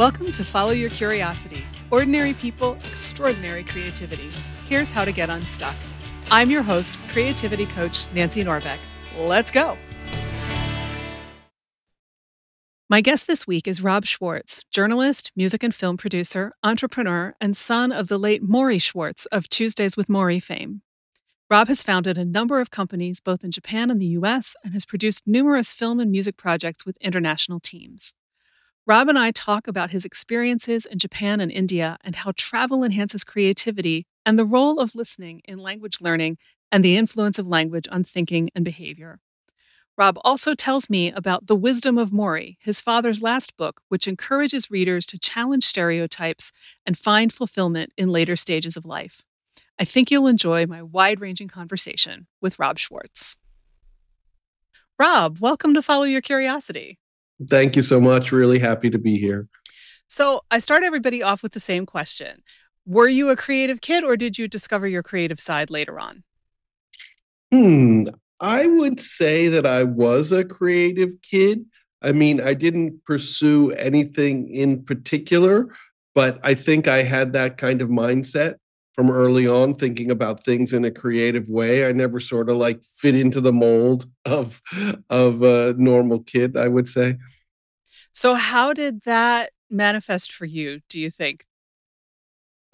Welcome to Follow Your Curiosity Ordinary People, Extraordinary Creativity. Here's how to get unstuck. I'm your host, creativity coach Nancy Norbeck. Let's go. My guest this week is Rob Schwartz, journalist, music and film producer, entrepreneur, and son of the late Morrie Schwartz of Tuesdays with Morrie fame. Rob has founded a number of companies both in Japan and the US and has produced numerous film and music projects with international teams. Rob and I talk about his experiences in Japan and India and how travel enhances creativity and the role of listening in language learning and the influence of language on thinking and behavior. Rob also tells me about The Wisdom of Morrie, his father's last book, which encourages readers to challenge stereotypes and find fulfillment in later stages of life. I think you'll enjoy my wide ranging conversation with Rob Schwartz. Rob, welcome to Follow Your Curiosity. Thank you so much. Really happy to be here. So, I start everybody off with the same question Were you a creative kid or did you discover your creative side later on? Hmm. I would say that I was a creative kid. I mean, I didn't pursue anything in particular, but I think I had that kind of mindset from early on thinking about things in a creative way. I never sort of like fit into the mold of of a normal kid i would say. So how did that manifest for you do you think?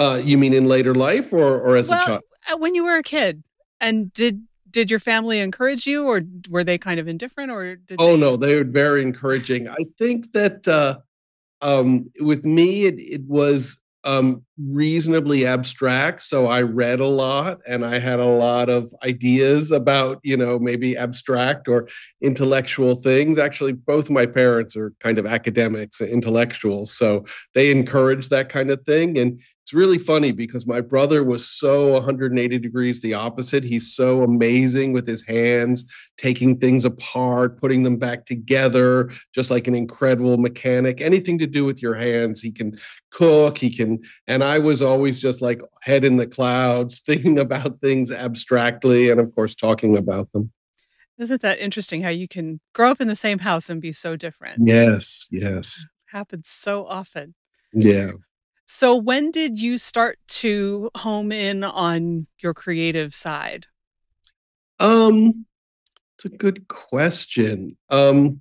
Uh you mean in later life or or as well, a child? uh, when you were a kid. And did did your family encourage you or were they kind of indifferent or did oh they... no they were very encouraging. I think that uh um with me it, it was um, reasonably abstract. So I read a lot and I had a lot of ideas about, you know, maybe abstract or intellectual things. Actually, both my parents are kind of academics, and intellectuals. So they encourage that kind of thing. And it's really funny because my brother was so 180 degrees the opposite. He's so amazing with his hands, taking things apart, putting them back together, just like an incredible mechanic. Anything to do with your hands, he can cook, he can. And I was always just like head in the clouds, thinking about things abstractly and, of course, talking about them. Isn't that interesting how you can grow up in the same house and be so different? Yes, yes. Happens so often. Yeah. So, when did you start to home in on your creative side? Um, it's a good question. Um,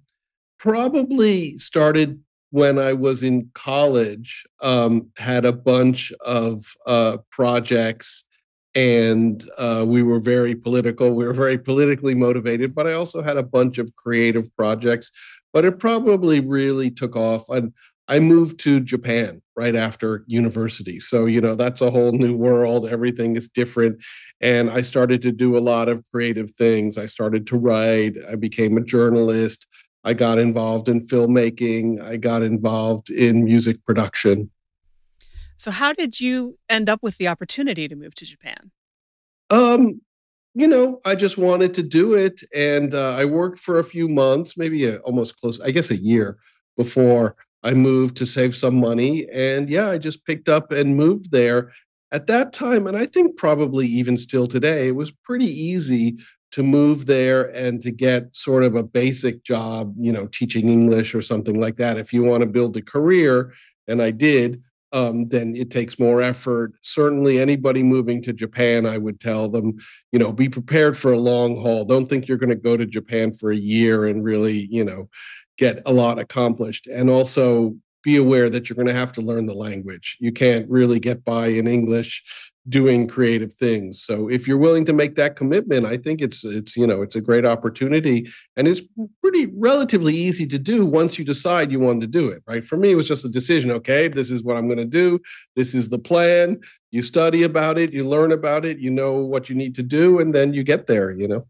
probably started when I was in college. Um, had a bunch of uh, projects, and uh, we were very political. We were very politically motivated, but I also had a bunch of creative projects. But it probably really took off. And I moved to Japan right after university. So, you know, that's a whole new world. Everything is different. And I started to do a lot of creative things. I started to write, I became a journalist. I got involved in filmmaking, I got involved in music production. So, how did you end up with the opportunity to move to Japan? Um, you know, I just wanted to do it. And uh, I worked for a few months, maybe a, almost close, I guess a year before I moved to save some money. And yeah, I just picked up and moved there. At that time, and I think probably even still today, it was pretty easy to move there and to get sort of a basic job, you know, teaching English or something like that. If you want to build a career, and I did, um, then it takes more effort. Certainly, anybody moving to Japan, I would tell them, you know, be prepared for a long haul. Don't think you're going to go to Japan for a year and really, you know, get a lot accomplished. And also be aware that you're going to have to learn the language. You can't really get by in English doing creative things. So if you're willing to make that commitment, I think it's it's you know, it's a great opportunity and it's pretty relatively easy to do once you decide you want to do it, right? For me it was just a decision, okay, this is what I'm going to do. This is the plan. You study about it, you learn about it, you know what you need to do and then you get there, you know.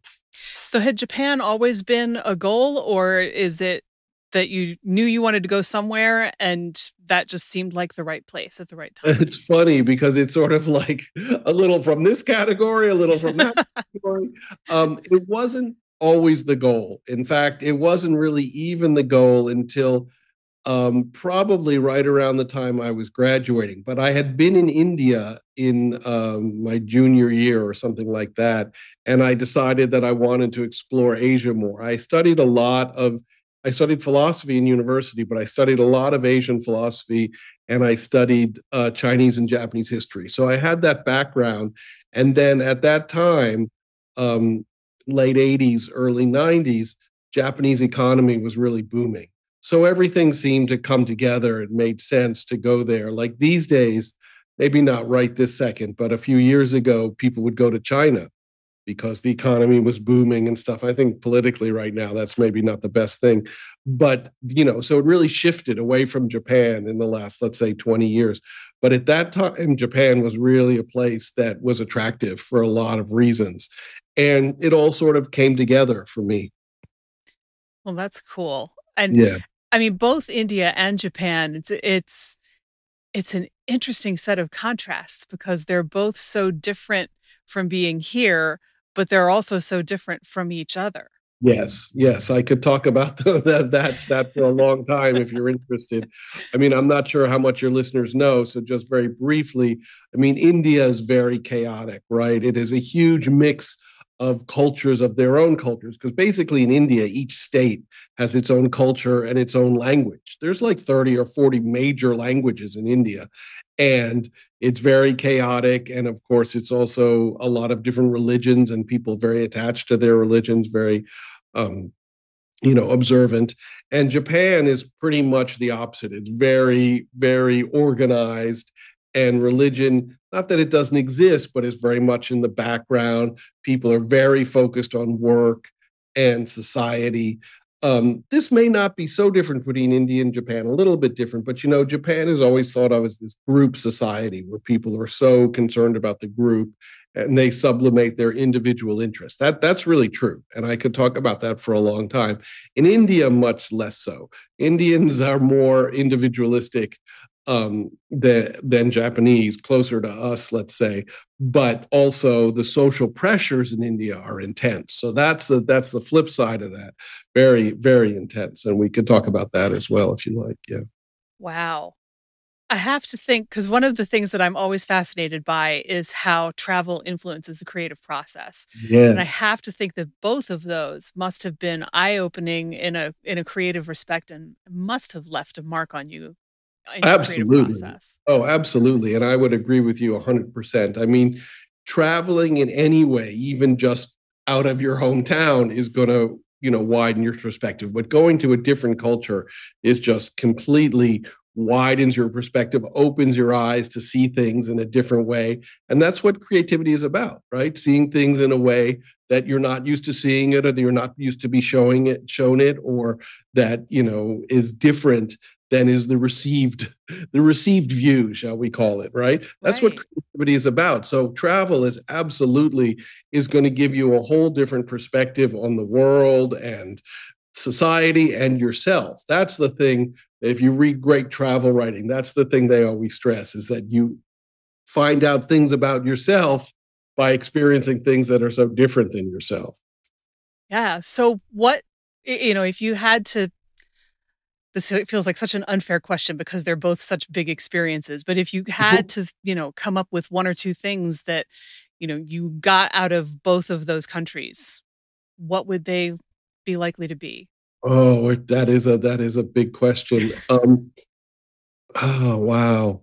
So had Japan always been a goal or is it that you knew you wanted to go somewhere and that just seemed like the right place at the right time. It's funny because it's sort of like a little from this category, a little from that category. Um, it wasn't always the goal. In fact, it wasn't really even the goal until um, probably right around the time I was graduating. But I had been in India in um, my junior year or something like that. And I decided that I wanted to explore Asia more. I studied a lot of I studied philosophy in university, but I studied a lot of Asian philosophy and I studied uh, Chinese and Japanese history. So I had that background. And then at that time, um, late 80s, early 90s, Japanese economy was really booming. So everything seemed to come together. It made sense to go there. Like these days, maybe not right this second, but a few years ago, people would go to China because the economy was booming and stuff. I think politically right now that's maybe not the best thing. But, you know, so it really shifted away from Japan in the last let's say 20 years. But at that time Japan was really a place that was attractive for a lot of reasons. And it all sort of came together for me. Well, that's cool. And yeah. I mean both India and Japan it's it's it's an interesting set of contrasts because they're both so different from being here but they're also so different from each other. Yes, yes, I could talk about the, that that that for a long time if you're interested. I mean, I'm not sure how much your listeners know, so just very briefly, I mean, India is very chaotic, right? It is a huge mix of cultures of their own cultures because basically in India each state has its own culture and its own language. There's like 30 or 40 major languages in India and it's very chaotic and of course it's also a lot of different religions and people very attached to their religions very um, you know observant and japan is pretty much the opposite it's very very organized and religion not that it doesn't exist but is very much in the background people are very focused on work and society um, this may not be so different between India and Japan, a little bit different, but you know, Japan is always thought of as this group society where people are so concerned about the group and they sublimate their individual interests. That that's really true, and I could talk about that for a long time. In India, much less so. Indians are more individualistic um, than, than Japanese, closer to us, let's say. But also the social pressures in India are intense. So that's the that's the flip side of that. Very very intense, and we could talk about that as well if you like. Yeah. Wow. I have to think because one of the things that I'm always fascinated by is how travel influences the creative process. Yes. And I have to think that both of those must have been eye-opening in a in a creative respect and must have left a mark on you absolutely. oh absolutely and i would agree with you 100% i mean traveling in any way even just out of your hometown is going to you know widen your perspective but going to a different culture is just completely widens your perspective opens your eyes to see things in a different way and that's what creativity is about right? Seeing things in a way that you're not used to seeing it or that you're not used to be showing it shown it or that you know is different than is the received the received view shall we call it right? That's right. what creativity is about. So travel is absolutely is going to give you a whole different perspective on the world and society and yourself. That's the thing if you read great travel writing that's the thing they always stress is that you find out things about yourself by experiencing things that are so different than yourself. Yeah so what you know if you had to this feels like such an unfair question because they're both such big experiences but if you mm-hmm. had to you know come up with one or two things that you know you got out of both of those countries what would they be likely to be? Oh that is a that is a big question. Um oh wow.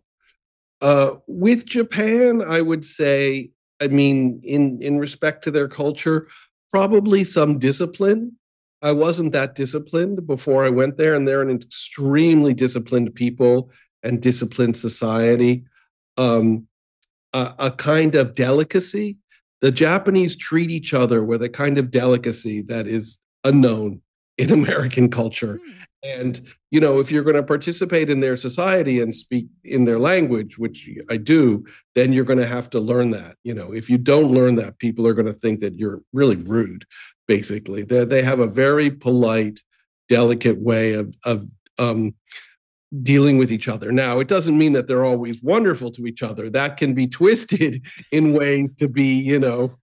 Uh with japan i would say i mean in in respect to their culture probably some discipline I wasn't that disciplined before I went there, and they're an extremely disciplined people and disciplined society. Um, a, a, kind of delicacy. The Japanese treat each other with a kind of delicacy that is unknown in American culture. Mm. And, you know, if you're going to participate in their society and speak in their language, which I do, then you're going to have to learn that. You know, if you don't learn that, people are going to think that you're really rude basically. They, they have a very polite, delicate way of, of um, dealing with each other. Now, it doesn't mean that they're always wonderful to each other. That can be twisted in ways to be, you know,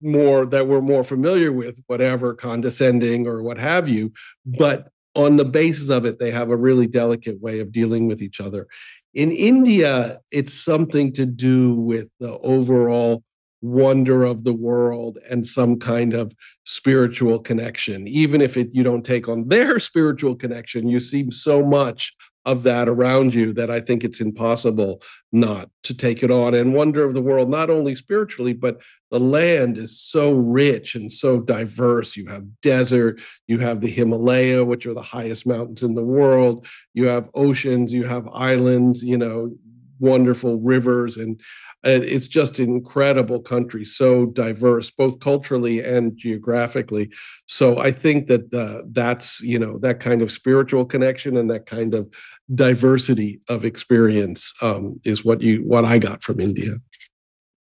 more that we're more familiar with, whatever condescending or what have you. But on the basis of it, they have a really delicate way of dealing with each other. In India, it's something to do with the overall wonder of the world and some kind of spiritual connection. Even if it, you don't take on their spiritual connection you see so much of that around you that i think it's impossible not to take it on. And wonder of the world not only spiritually but the land is so rich and so diverse. You have desert you have the himalaya which are the highest mountains in the world. You have oceans you have islands you know wonderful rivers and it's just an incredible country so diverse both culturally and geographically. So i think that uh, that's you know that kind of spiritual connection and that kind of diversity of experience um, is what you what i got from india.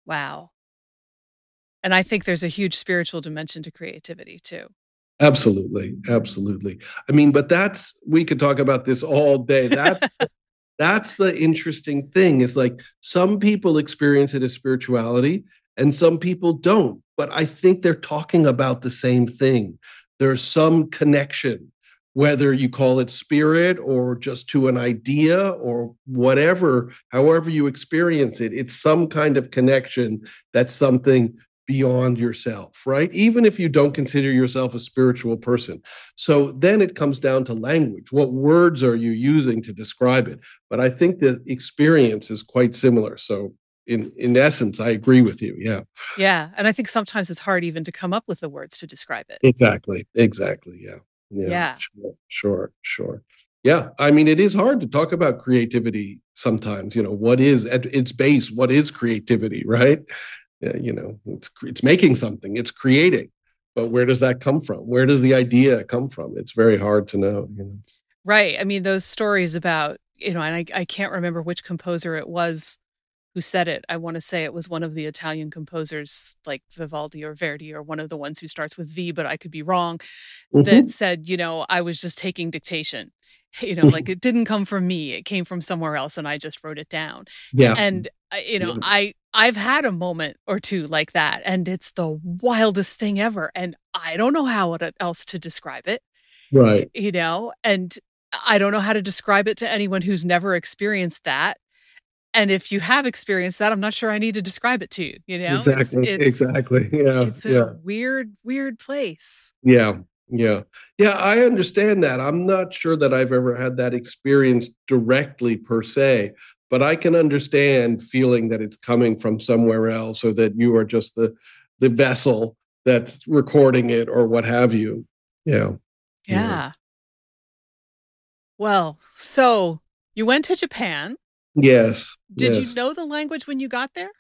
Wow. And i think there's a huge spiritual dimension to creativity too. Absolutely absolutely. I mean but that's we could talk about this all day. That that's the interesting thing is like some people experience it as spirituality and some people don't but i think they're talking about the same thing. There's some connection whether you call it spirit or just to an idea or whatever however you experience it it's some kind of connection that's something beyond yourself, right? Even if you don't consider yourself a spiritual person. So then it comes down to language. What words are you using to describe it? But I think the experience is quite similar. So in in essence, I agree with you. Yeah. Yeah, and I think sometimes it's hard even to come up with the words to describe it. Exactly. Exactly. Yeah. Yeah. yeah. Sure, sure. Sure. Yeah, I mean, it is hard to talk about creativity sometimes. You know, what is at its base? What is creativity, right? You know it's it's making something it's creating. But where does that come from? Where does the idea come from? It's very hard to know you know. Right i mean those stories about you know and i, I can't remember which composer it was who said it. I want to say it was one of the italian composers like vivaldi or verdi or one of the ones who starts with v but i could be wrong mm-hmm. that said you know i was just taking dictation. You know like it didn't come from me it came from somewhere else and i just wrote it down. Yeah. And uh, you know yeah. i i've had a moment or two like that and it's the wildest thing ever and i don't know how else to describe it right you know and i don't know how to describe it to anyone who's never experienced that and if you have experienced that i'm not sure i need to describe it to you you know exactly it's, it's, exactly yeah it's a yeah. weird weird place yeah yeah. Yeah, I understand that. I'm not sure that I've ever had that experience directly per se, but I can understand feeling that it's coming from somewhere else or that you are just the the vessel that's recording it or what have you. Yeah. Yeah. yeah. Well, so you went to Japan. Yes. Did yes. you know the language when you got there?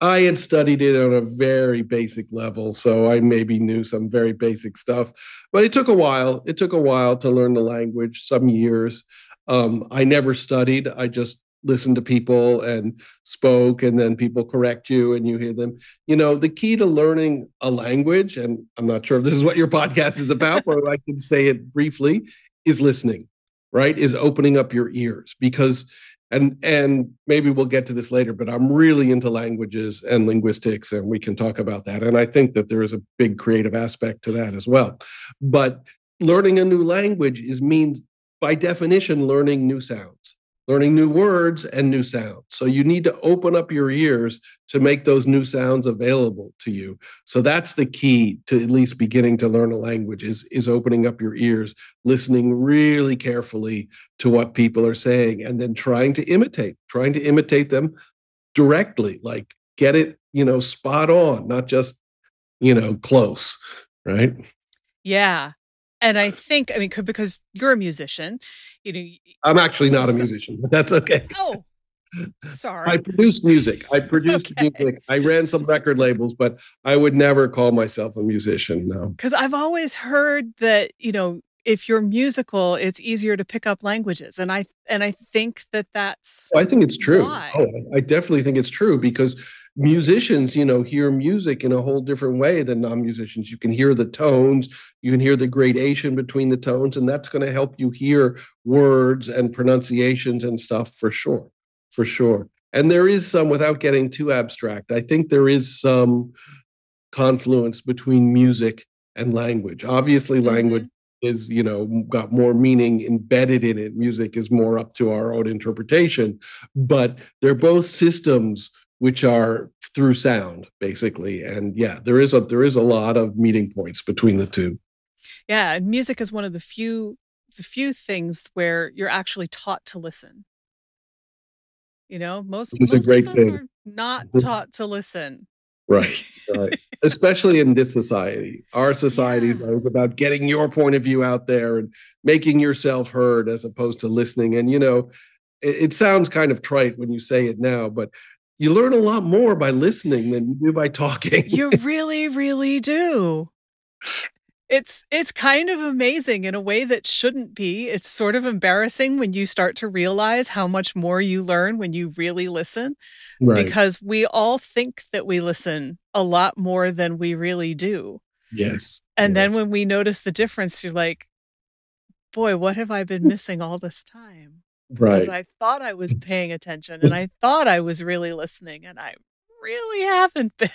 I had studied it on a very basic level, so I maybe knew some very basic stuff. But it took a while. It took a while to learn the language, some years. Um, I never studied. I just listened to people and spoke, and then people correct you and you hear them. You know, the key to learning a language, and I'm not sure if this is what your podcast is about, but I can say it briefly, is listening, right? Is opening up your ears because and and maybe we'll get to this later but i'm really into languages and linguistics and we can talk about that and i think that there is a big creative aspect to that as well but learning a new language is means by definition learning new sounds learning new words and new sounds. So you need to open up your ears to make those new sounds available to you. So that's the key to at least beginning to learn a language is, is opening up your ears, listening really carefully to what people are saying, and then trying to imitate, trying to imitate them directly, like get it, you know, spot on, not just, you know, close, right? Yeah. And I think, I mean, because you're a musician, you know. I'm actually not a musician, but that's okay. Oh, sorry. I produced music. I produced okay. music. I ran some record labels, but I would never call myself a musician. No. Because I've always heard that, you know, if you're musical, it's easier to pick up languages, and I and I think that that's. Oh, I think it's true. Why. Oh, I definitely think it's true because musicians, you know, hear music in a whole different way than non-musicians. You can hear the tones, you can hear the gradation between the tones, and that's going to help you hear words and pronunciations and stuff for sure, for sure. And there is some, without getting too abstract, I think there is some confluence between music and language. Obviously, language mm-hmm is you know got more meaning embedded in it music is more up to our own interpretation but they're both systems which are through sound basically. And yeah there is a there is a lot of meeting points between the two. Yeah and music is one of the few the few things where you're actually taught to listen. You know most, it's most of us thing. are not taught to listen. Right right. Especially in this society. Our society Yeah. is about getting your point of view out there and making yourself heard as opposed to listening. And you know it sounds kind of trite when you say it now but you learn a lot more by listening than you do by talking. You really really do. It's it's kind of amazing in a way that shouldn't be. It's sort of embarrassing when you start to realize how much more you learn when you really listen right. because we all think that we listen a lot more than we really do. Yes and then when we notice the difference you're like boy what have i been missing all this time right because i thought i was paying attention and i thought i was really listening and i really haven't been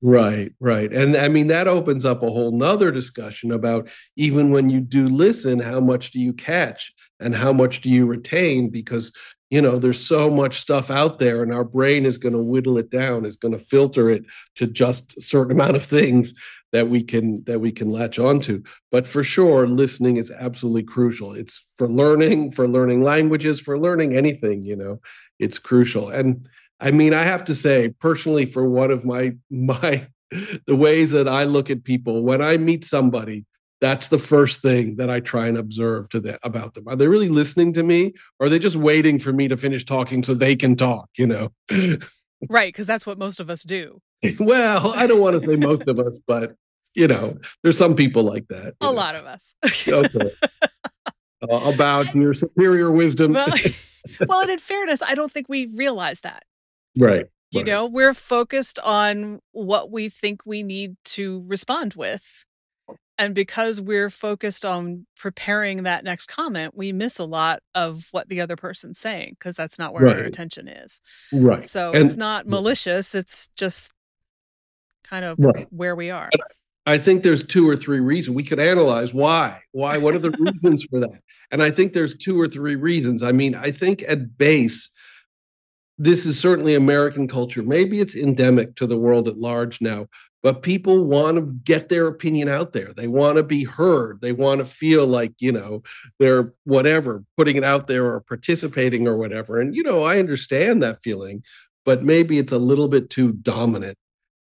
Right, right. And I mean, that opens up a whole nother discussion about even when you do listen, how much do you catch and how much do you retain? Because, you know, there's so much stuff out there and our brain is going to whittle it down, is going to filter it to just a certain amount of things that we can that we can latch onto. But for sure, listening is absolutely crucial. It's for learning, for learning languages, for learning anything, you know, it's crucial. And I mean, I have to say, personally, for one of my my the ways that I look at people when I meet somebody, that's the first thing that I try and observe to the, about them. Are they really listening to me, or are they just waiting for me to finish talking so they can talk? You know. right because that's what most of us do well, I don't want to say most of us, but you know, there's some people like that. a know. lot of us Okay. Uh, about your superior wisdom. well, well and in fairness i don't think we realize that right. you right. know we're focused on what we think we need to respond with and because we're focused on preparing that next comment we miss a lot of what the other person's saying because that's not where our attention is Right. so And- it's not malicious it's just kind of Right. where we are I think there's two or three reasons we could analyze why. Why? What are the reasons for that? And I think there's two or three reasons. I mean, I think at base, this is certainly American culture. Maybe it's endemic to the world at large now, but people want to get their opinion out there. They want to be heard. They want to feel like, you know, they're whatever, putting it out there or participating or whatever. And, you know, I understand that feeling, but maybe it's a little bit too dominant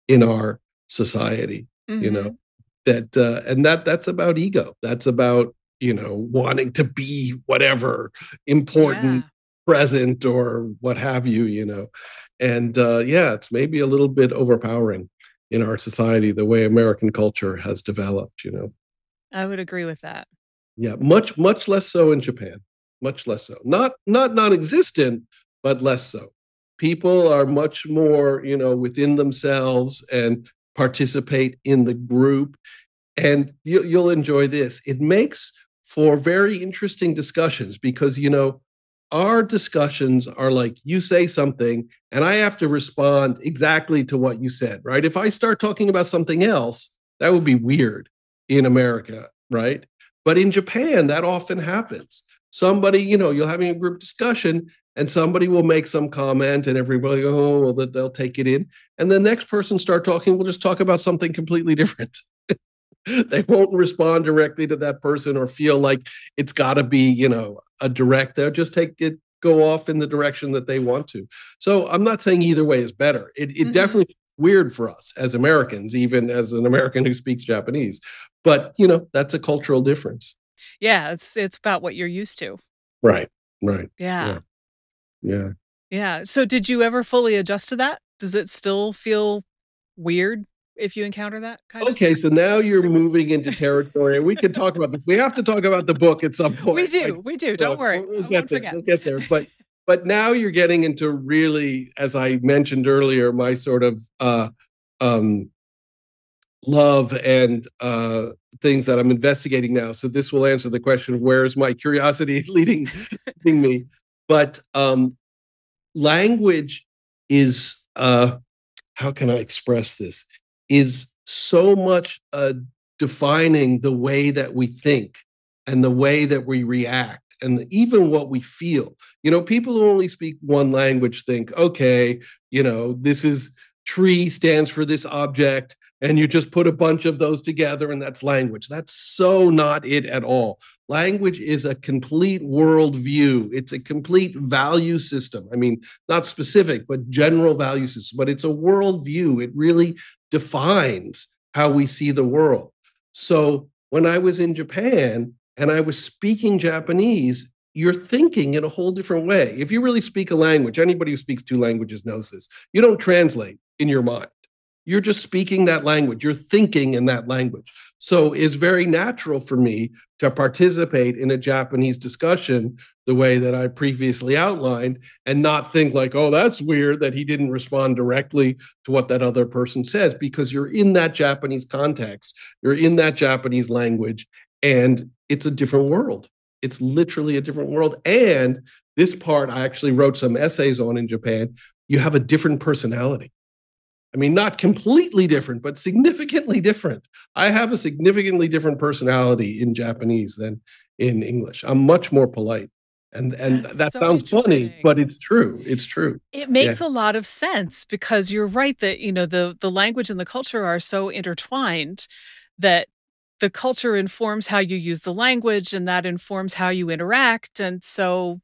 in our society you Mhm. know that uh, and that that's about ego that's about you know wanting to be whatever important Yeah. present or what have you you know and uh, yeah it's maybe a little bit overpowering in our society the way american culture has developed you know? I would agree with that. Yeah much much less so in japan. Much less so. Not not non-existent but less so. People are much more you know within themselves and participate in the group. And you, you'll enjoy this. It makes for very interesting discussions because you know our discussions are like you say something and i have to respond exactly to what you said right? If i start talking about something else that would be weird in america right? But in japan that often happens. Somebody you know you're having a group discussion and somebody will make some comment and everybody oh well they'll take it in and the next person start talking we'll just talk about something completely different they won't respond directly to that person or feel like it's got to be you know a direct they'll just take it go off in the direction that they want to. So i'm not saying either way is better. It, it Mhm. definitely weird for us as americans even as an american who speaks japanese but you know that's a cultural difference. Yeah it's it's about what you're used to. Right right yeah. Yeah. Yeah. So did you ever fully adjust to that? Does it still feel weird if you encounter that kind of? Okay, so now you're moving into territory, and we can talk about this. We have to talk about the book at some point. We do. Like, we do. Don't uh, worry. We'll, we'll get there. forget. We'll get there. But but now you're getting into really, as I mentioned earlier, my sort of uh, um, love and uh, things that I'm investigating now. So this will answer the question: of Where is my curiosity leading, leading me? But um, language is uh, how can I express this? Is so much uh, defining the way that we think and the way that we react and even what we feel. You know, people who only speak one language think, okay, you know, this is tree stands for this object and you just put a bunch of those together and that's language. That's so not it at all. Language is a complete worldview, it's a complete value system. I mean, not specific, but general value system, but it's a worldview. It really defines how we see the world. So when I was in Japan and I was speaking Japanese, you're thinking in a whole different way. If you really speak a language, anybody who speaks two languages knows this. You don't translate in your mind. You're just speaking that language. You're thinking in that language. So it's very natural for me to participate in a Japanese discussion the way that I previously outlined and not think like, oh, that's weird that he didn't respond directly to what that other person says because you're in that Japanese context, you're in that Japanese language, and it's a different world. It's literally a different world. And this part I actually wrote some essays on in Japan. You have a different personality. I mean, not completely different, but significantly different. I have a significantly different personality in Japanese than in English. I'm much more polite. And and That's that so sounds funny, but it's true. It's true. It makes a lot of sense because you're right that you know the the language and the culture are so intertwined that the culture informs how you use the language and that informs how you interact and so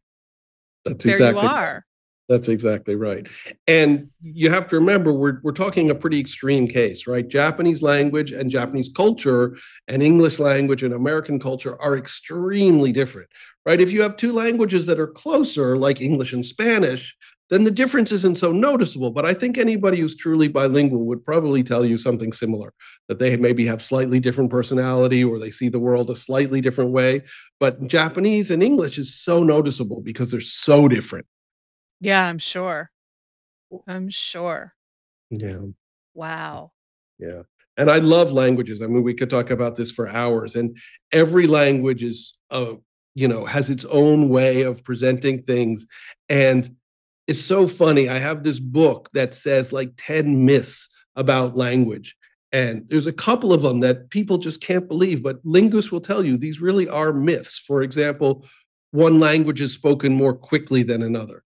That's there exactly you are. That's exactly right. And you have to remember we're we're talking a pretty extreme case, right? Japanese language and Japanese culture and English language and American culture are extremely different. Right? If you have two languages that are closer like English and Spanish, then the difference isn't so noticeable, but I think anybody who's truly bilingual would probably tell you something similar that they maybe have slightly different personality or they see the world a slightly different way, but Japanese and English is so noticeable because they're so different. Yeah, I'm sure. I'm sure. Yeah. Wow. Yeah. And I love languages. I mean, we could talk about this for hours. And every language is, uh, you know, has its own way of presenting things. And it's so funny. I have this book that says like 10 myths about language. And there's a couple of them that people just can't believe, but linguists will tell you these really are myths. For example, one language is spoken more quickly than another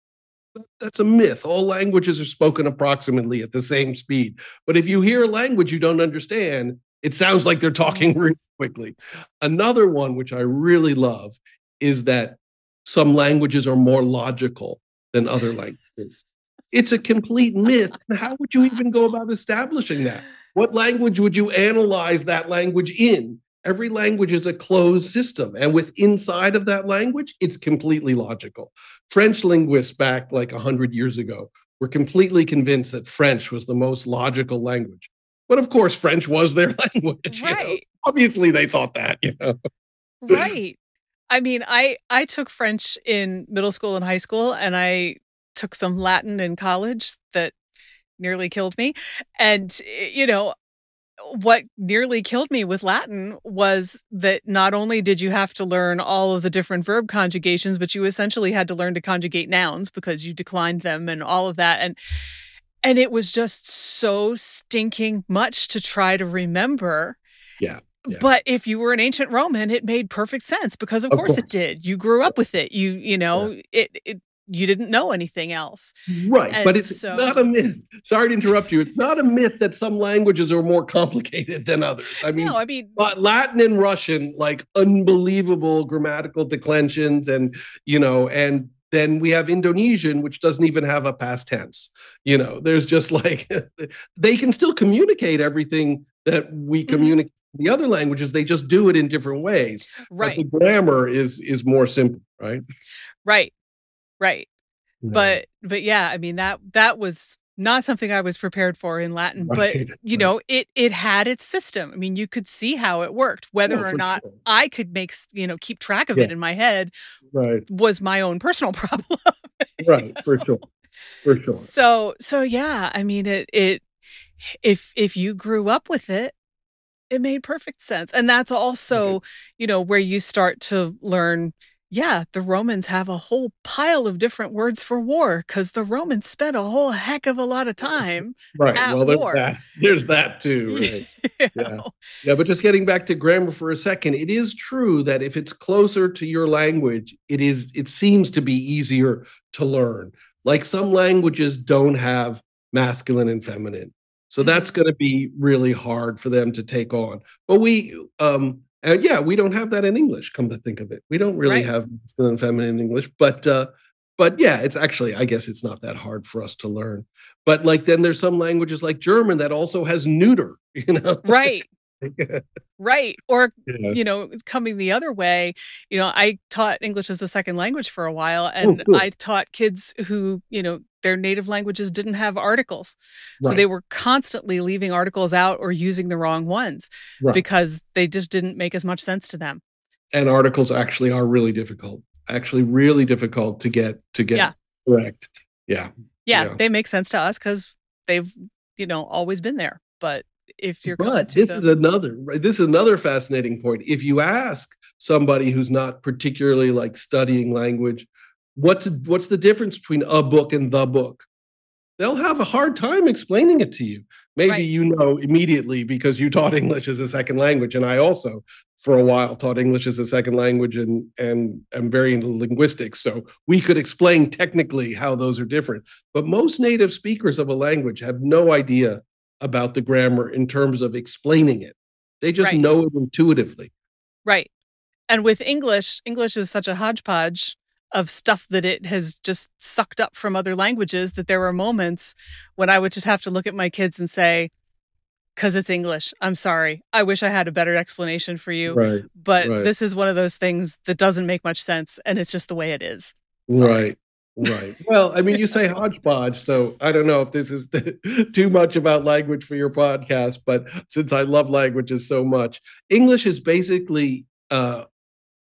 that's a myth. All languages are spoken approximately at the same speed. But if you hear a language you don't understand, it sounds like they're talking mm-hmm. really quickly. Another one, which I really love, is that some languages are more logical than other languages. It's a complete myth. And how would you even go about establishing that? What language would you analyze that language in? Every language is a closed system. And with inside of that language, it's completely logical. French linguists back like 100 years ago were completely convinced that French was the most logical language. But of course, French was their language. you know? Obviously, they thought that, you know. Right. I mean, I I took French in middle school and high school and I took some Latin in college that nearly killed me. And eh, you know, what nearly killed me with Latin was that not only did you have to learn all of the different verb conjugations, but you essentially had to learn to conjugate nouns because you declined them and all of that. And and it was just so stinking much to try to remember. Yeah. Yeah. But if you were an ancient Roman, it made perfect sense because of, Of course, it did. You grew up with it. You you know, it it you didn't know anything else. Right. And but it's so- not a myth. Sorry to interrupt you. It's not a myth that some languages are more complicated than others. I mean, no, I mean But Latin and Russian, like unbelievable grammatical declensions, and you know, and then we have Indonesian, which doesn't even have a past tense. You know, there's just like they can still communicate everything that we Mhm. communicate in the other languages. They just do it in different ways. right, But the grammar is is more simple, right? right, right. but but yeah i mean that that was not something i was prepared for in latin but you right. know it it had its system i mean you could see how it worked whether Yeah, or not sure. i could make you know keep track of Yeah. it in my head right, was my own personal problem right, for sure, for sure. so so yeah i mean it it if if you grew up with it it made perfect sense and that's also you know where you start to learn yeah the romans have a whole pile of different words for war because the romans spent a whole heck of a lot of time Right. at well, there's war. that. There's that too. Right. Yeah. Yeah, but just getting back to grammar for a second, it is true that if it's closer to your language, it is it seems to be easier to learn. Like some languages don't have masculine and feminine. So mm-hmm. that's going to be really hard for them to take on. But we, um, and yeah, we don't have that in English. Come to think of it, we don't really right. have masculine and feminine in English. But uh, but yeah, it's actually I guess it's not that hard for us to learn. But like then there's some languages like German that also has neuter. You know, right. right or yeah. you know coming the other way you know i taught english as a second language for a while oh, and cool. i taught kids who you know their native languages didn't have articles right. so they were constantly leaving articles out or using the wrong ones right. because they just didn't make as much sense to them and articles actually are really difficult actually really difficult to get to get yeah. correct yeah. yeah yeah they make sense to us because they've you know always been there but if you're but this is another this is another fascinating point if you ask somebody who's not particularly like studying language what's what's the difference between a book and the book they'll have a hard time explaining it to you maybe right. you know immediately because you taught english as a second language and i also for a while taught english as a second language and and am very into linguistics so we could explain technically how those are different but most native speakers of a language have no idea about the grammar in terms of explaining it. They just right. know it intuitively. Right. And with English, English is such a hodgepodge of stuff that it has just sucked up from other languages that there were moments when I would just have to look at my kids and say, because it's English. I'm sorry. I wish I had a better explanation for you. Right, but right. this is one of those things that doesn't make much sense and it's just the way it is. Sorry. Right. Right. Well, I mean, you say hodgepodge, so I don't know if this is too much about language for your podcast, but since I love languages so much, English is basically uh,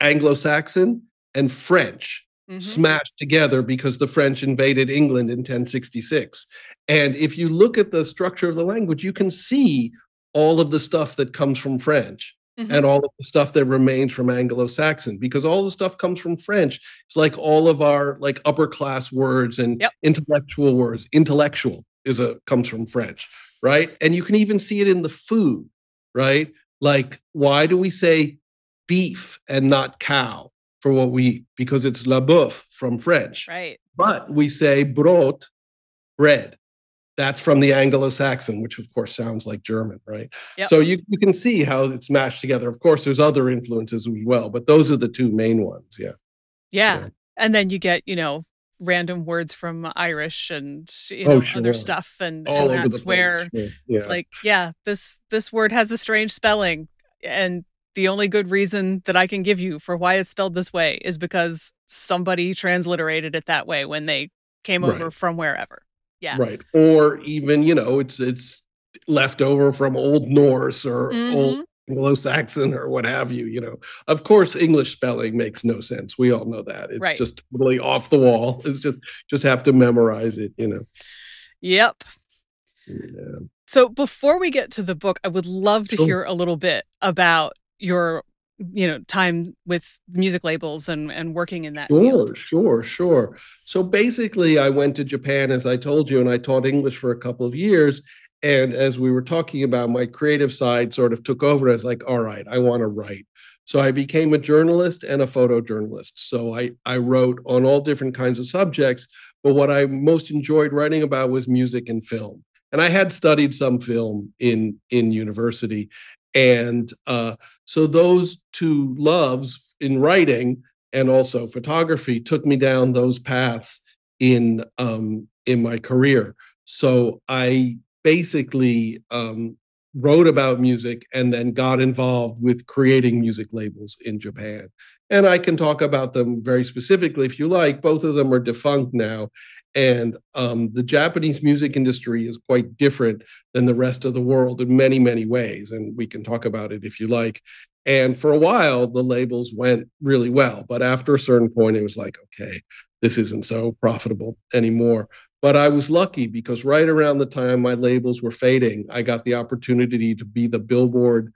Anglo Saxon and French mm-hmm. smashed together because the French invaded England in 1066. And if you look at the structure of the language, you can see all of the stuff that comes from French mm-hmm. and all of the stuff that remains from Anglo-Saxon because all the stuff comes from French. It's like all of our like upper class words and yep. intellectual words. Intellectual is a comes from French, right? And you can even see it in the food, right? Like why do we say beef and not cow for what we eat? Because it's la boeuf from French. Right. But we say brot, bread that's from the Anglo-Saxon, which of course sounds like German, right? Yep. So you, you can see how it's mashed together. Of course, there's other influences as well, but those are the two main ones. Yeah. Yeah. yeah. And then you get, you know, random words from Irish and you oh, know oh, sure. other stuff. And, and that's where sure. yeah. it's like, yeah, this this word has a strange spelling. And the only good reason that I can give you for why it's spelled this way is because somebody transliterated it that way when they came right. over from wherever. Yeah. Right. Or even, you know, it's it's left over from Old Norse or mm-hmm. Old Anglo-Saxon or what have you, you know. Of course, English spelling makes no sense. We all know that. It's right. just totally off the wall. It's just just have to memorize it, you know. Yep. Yeah. So before we get to the book, I would love to hear a little bit about your you know time with music labels and and working in that sure field. sure sure so basically i went to japan as i told you and i taught english for a couple of years. And as we were talking about my creative side sort of took over as like all right i want to write. So i became a journalist and a photojournalist. So i i wrote on all different kinds of subjects but what i most enjoyed writing about was music and film. And i had studied some film in in university and uh, so those two loves in writing and also photography took me down those paths in um, in my career. So I basically um, wrote about music and then got involved with creating music labels in Japan. And I can talk about them very specifically if you like. Both of them are defunct now. And um, the Japanese music industry is quite different than the rest of the world in many, many ways. And we can talk about it if you like. And for a while, the labels went really well. But after a certain point, it was like, okay, this isn't so profitable anymore. But I was lucky because right around the time my labels were fading, I got the opportunity to be the Billboard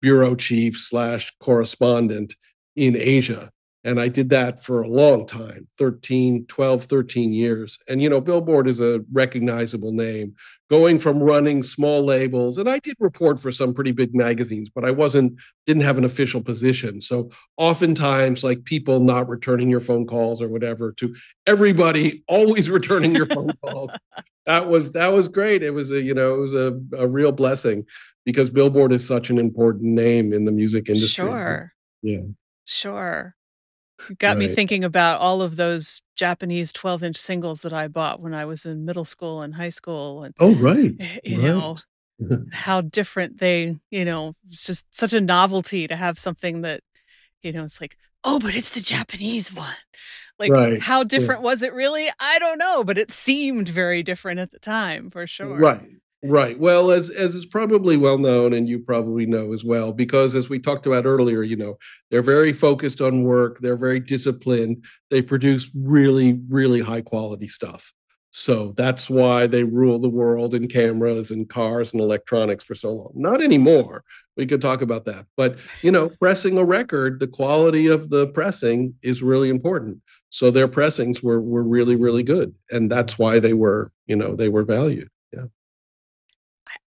bureau chief slash correspondent in Asia and I did that for a long time 13, 12, 13 years. And, you know, Billboard is a recognizable name. Going from running small labels, and I did report for some pretty big magazines, but I wasn't, didn't have an official position. So oftentimes, like people not returning your phone calls or whatever, to everybody always returning your phone calls. that was that was great. It was a you know it was a, a real blessing because Billboard is such an important name in the music industry. Sure. Yeah. Sure. Got right. me thinking about all of those Japanese 12 inch singles that I bought when I was in middle school and high school. And, oh, right. Eh, you right. know, how different they, you know, it's just such a novelty to have something that, you know, it's like, oh, but it's the Japanese one. Like, right. how different yeah. was it really? I don't know, but it seemed very different at the time for sure. Right. Right. Well, as as is probably well known, and you probably know as well, because as we talked about earlier, you know, they're very focused on work. They're very disciplined. They produce really, really high quality stuff. So that's why they rule the world in cameras and cars and electronics for so long. Not anymore. We could talk about that. But, you know, pressing a record, the quality of the pressing is really important. So their pressings were were really, really good. And that's why they were, you know, they were valued.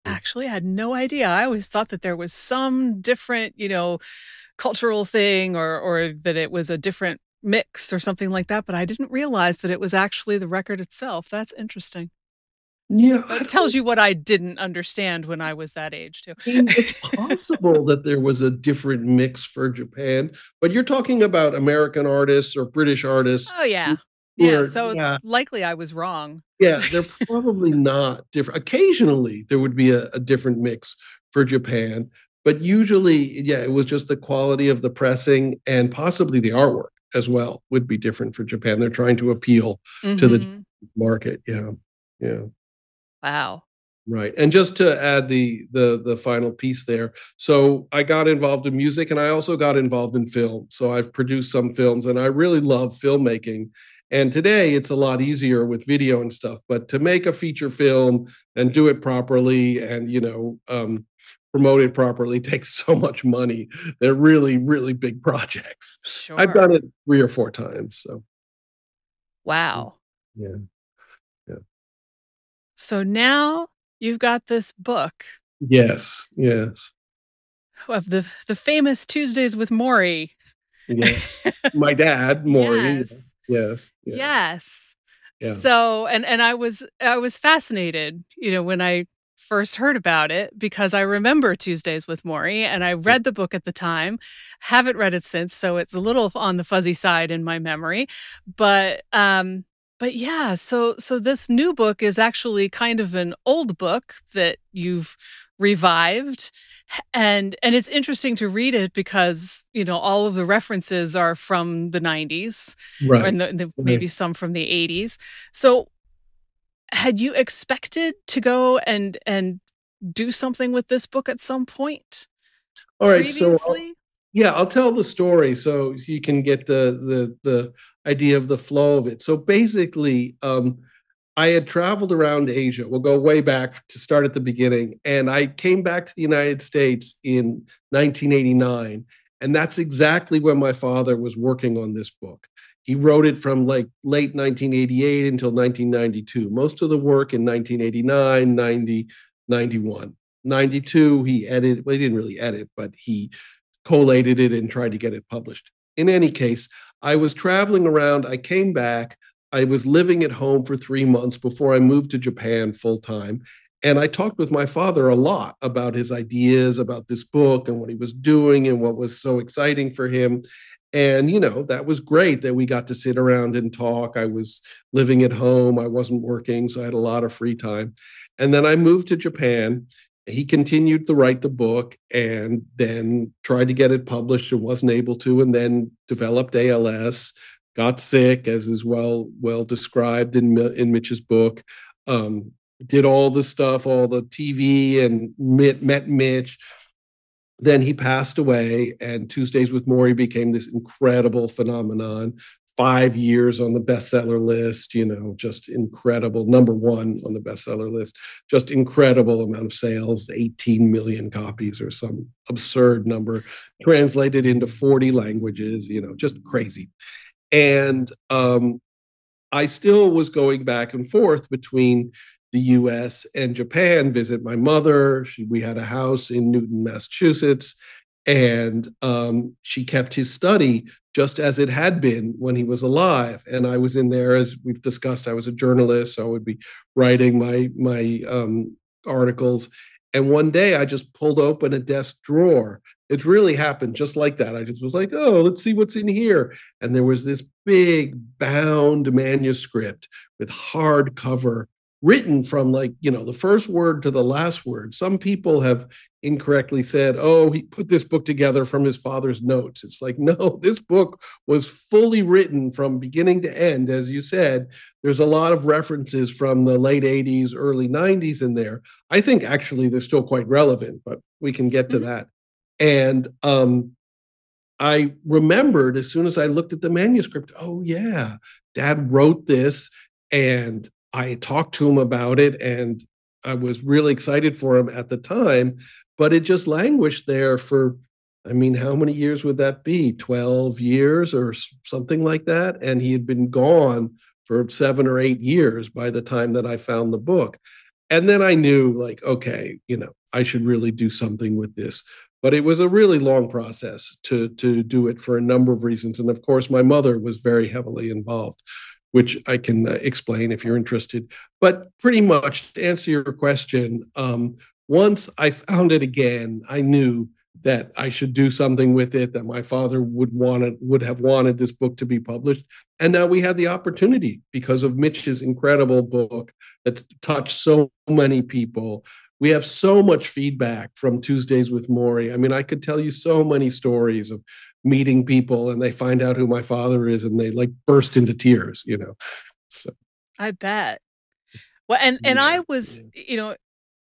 Mm. I actually had no idea. I always thought that there was some different, you know, cultural thing or or that it was a different mix or something like that, but I didn't realize that it was actually the record itself. That's interesting. Yeah. It tells you what I didn't understand when I was that age too. it's possible that there was a different mix for Japan, but you're talking about American artists or British artists. Oh yeah. Yeah, so it's yeah. likely I was wrong. Yeah, they're probably not different. Occasionally, there would be a, a, different mix for Japan, but usually, yeah, it was just the quality of the pressing and possibly the artwork as well would be different for Japan. They're trying to appeal mm-hmm. to the mm-hmm. market. Yeah, yeah. Wow. Right. And just to add the the the final piece there. So I got involved in music and I also got involved in film. So I've produced some films and I really love filmmaking and today it's a lot easier with video and stuff, but to make a feature film and do it properly and, you know, um, promote it properly takes so much money. They're really, really big projects. Sure. I've done it three or four times. So, wow. Yeah. Yeah. So now you've got this book. Yes. Yes. Of the the famous Tuesdays with Morrie. Yes. My dad, Morrie. yes. Yes. Yes. yes. Yeah. So and and I was I was fascinated, you know, when I first heard about it because I remember Tuesdays with Morrie and I read the book at the time. Haven't read it since, so it's a little on the fuzzy side in my memory. But um but yeah, so so this new book is actually kind of an old book that you've revived and and it's interesting to read it because you know all of the references are from the 90s right. and the, the, maybe some from the 80s so had you expected to go and and do something with this book at some point all right previously? so I'll, yeah i'll tell the story so you can get the the the idea of the flow of it. So basically um I had traveled around Asia. We'll go way back to start at the beginning. And I came back to the United States in 1989. And that's exactly when my father was working on this book. He wrote it from like late 1988 until 1992. Most of the work in 1989, 90, 91. 92, he edited, well, he didn't really edit, but he collated it and tried to get it published. In any case, I was traveling around. I came back. I was living at home for three months before I moved to Japan full time. And I talked with my father a lot about his ideas about this book and what he was doing and what was so exciting for him. And, you know, that was great that we got to sit around and talk. I was living at home, I wasn't working, so I had a lot of free time. And then I moved to Japan. He continued to write the book and then tried to get it published and wasn't able to, and then developed ALS, got sick, as is well well described in in Mitch's book. Um, did all the stuff, all the TV, and met, met Mitch. Then he passed away, and Tuesdays with Morrie became this incredible phenomenon. Five years on the bestseller list, you know, just incredible. Number one on the bestseller list, just incredible amount of sales 18 million copies or some absurd number, translated into 40 languages, you know, just crazy. And um, I still was going back and forth between the US and Japan, visit my mother. She, we had a house in Newton, Massachusetts. and um, she kept his study just as it had been when he was alive. And I was in there, as we've discussed. I was a journalist, so I would be writing my my um, articles. And one day, I just pulled open a desk drawer. It really happened just like that. I just was like, "Oh, let's see what's in here." And there was this big bound manuscript with hardcover written from like you know the first word to the last word some people have incorrectly said oh he put this book together from his father's notes it's like no this book was fully written from beginning to end as you said there's a lot of references from the late 80s early 90s in there i think actually they're still quite relevant but we can get to mm-hmm. that and um I remembered as soon as I looked at the manuscript, oh, yeah, dad wrote this and I talked to him about it and I was really excited for him at the time, but it just languished there for, I mean, how many years would that be? 12 years or something like that. And he had been gone for seven or eight years by the time that I found the book. And then I knew, like, okay, you know, I should really do something with this. But it was a really long process to to do it for a number of reasons. And of course, my mother was very heavily involved which I can uh, explain if you're interested. But pretty much to answer your question, um, once I found it again, I knew that I should do something with it. That my father would want it, would have wanted this book to be published, and now we had the opportunity because of Mitch's incredible book that touched so many people. We have so much feedback from Tuesdays with Morrie. I mean, I could tell you so many stories of meeting people and they find out who my father is and they like burst into tears, you know. So I bet. Well, and and yeah, I was, you know,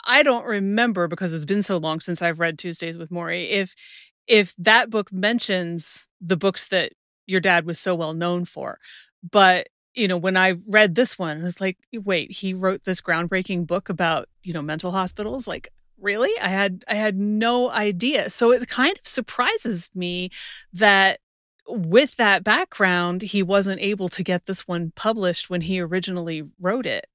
I don't remember because it's been so long since I've read Tuesdays with Morrie. If if that book mentions the books that your dad was so well known for, but you know, when I read this one, I was like, wait, he wrote this groundbreaking book about you know mental hospitals. Like, really i had i had no idea so it kind of surprises me that with that background he wasn't able to get this one published when he originally wrote it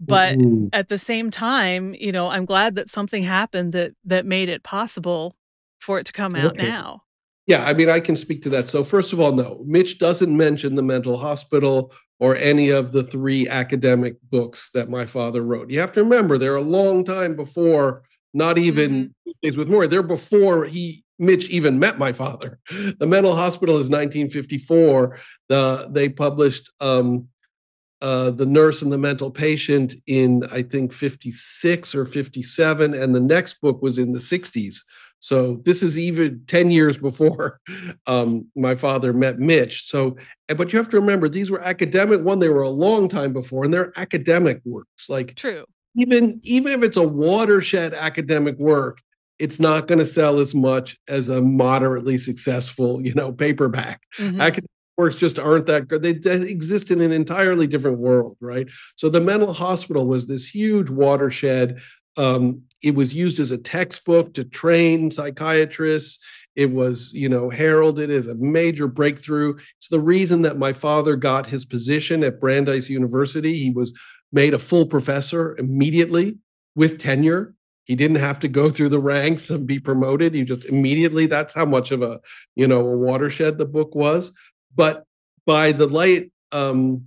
but mm-hmm. at the same time you know i'm glad that something happened that that made it possible for it to come out okay. now yeah i mean i can speak to that so first of all no mitch doesn't mention the mental hospital or any of the three academic books that my father wrote you have to remember they're a long time before not even mm-hmm. days with Morrie. They're before he Mitch even met my father. The mental hospital is 1954. The they published um, uh, the nurse and the mental patient in I think 56 or 57, and the next book was in the 60s. So this is even 10 years before um, my father met Mitch. So, but you have to remember these were academic. One, they were a long time before, and they're academic works. Like true even even if it's a watershed academic work, it's not going to sell as much as a moderately successful, you know, paperback. Mm-hmm. Academic works just aren't that good. They, they exist in an entirely different world, right? So the mental hospital was this huge watershed. Um, it was used as a textbook to train psychiatrists. It was, you know, heralded as a major breakthrough. It's the reason that my father got his position at Brandeis University. He was made a full professor immediately with tenure. He didn't have to go through the ranks and be promoted. He just immediately, that's how much of a, you know, a watershed the book was. But by the late um,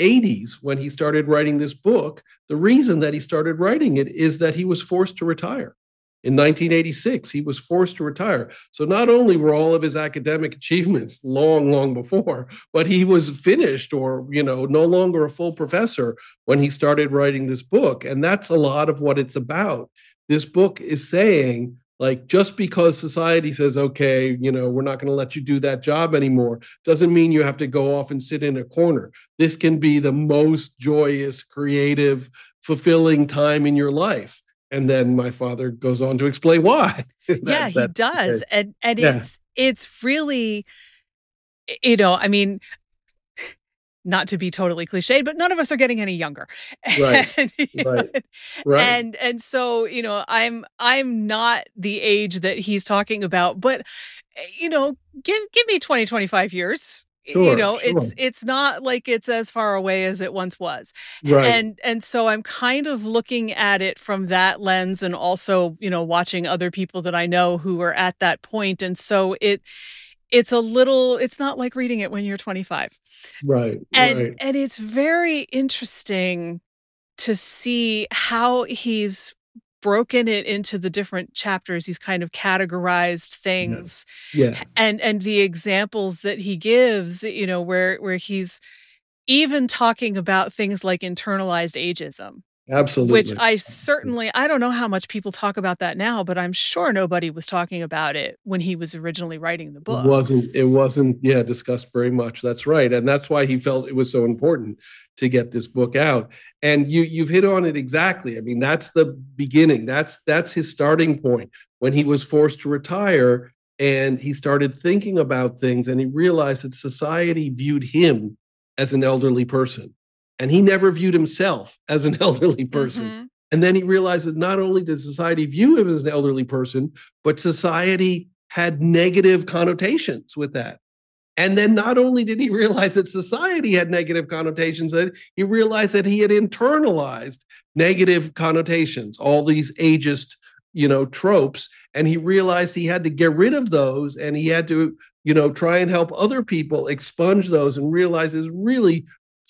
80s, when he started writing this book, the reason that he started writing it is that he was forced to retire. In 1986, he was forced to retire. So not only were all of his academic achievements long, long before, but he was finished or, you know, no longer a full professor when he started writing this book. And that's a lot of what it's about. This book is saying, like, just because society says, okay, you know, we're not going to let you do that job anymore, doesn't mean you have to go off and sit in a corner. This can be the most joyous, creative, fulfilling time in your life and then my father goes on to explain why that, yeah he does and and yeah. it's it's really you know i mean not to be totally cliched but none of us are getting any younger right and, right. right and and so you know i'm i'm not the age that he's talking about but eh, you know give give me 20 25 years Sure, you know, sure. it's it's not like it's as far away as it once was. Right. And and so I'm kind of looking at it from that lens and also, you know, watching other people that I know who are at that point and so it it's a little it's not like reading it when you're 25. Right. And right. and it's very interesting to see how he's broken it into the different chapters he's kind of categorized things yes. yes. and and the examples that he gives you know where where he's even talking about things like internalized ageism Absolutely. Which I certainly, I don't know how much people talk about that now, but I'm sure nobody was talking about it when he was originally writing the book. It wasn't, it wasn't, yeah, discussed very much. That's right. And that's why he felt it was so important to get this book out. And you, you've hit on it exactly. I mean, that's the beginning. That's, that's his starting point when he was forced to retire and he started thinking about things and he realized that society viewed him as an elderly person and he never viewed himself as an elderly person. Mm-hmm. And then he realized that not only did society view him as an elderly person, but society had negative connotations with that. And then not only did he realize that society had negative connotations, that he realized that he had internalized negative connotations, all these ageist, you know, tropes. And he realized he had to get rid of those and he had to, you know, try and help other people expunge those and realize it's really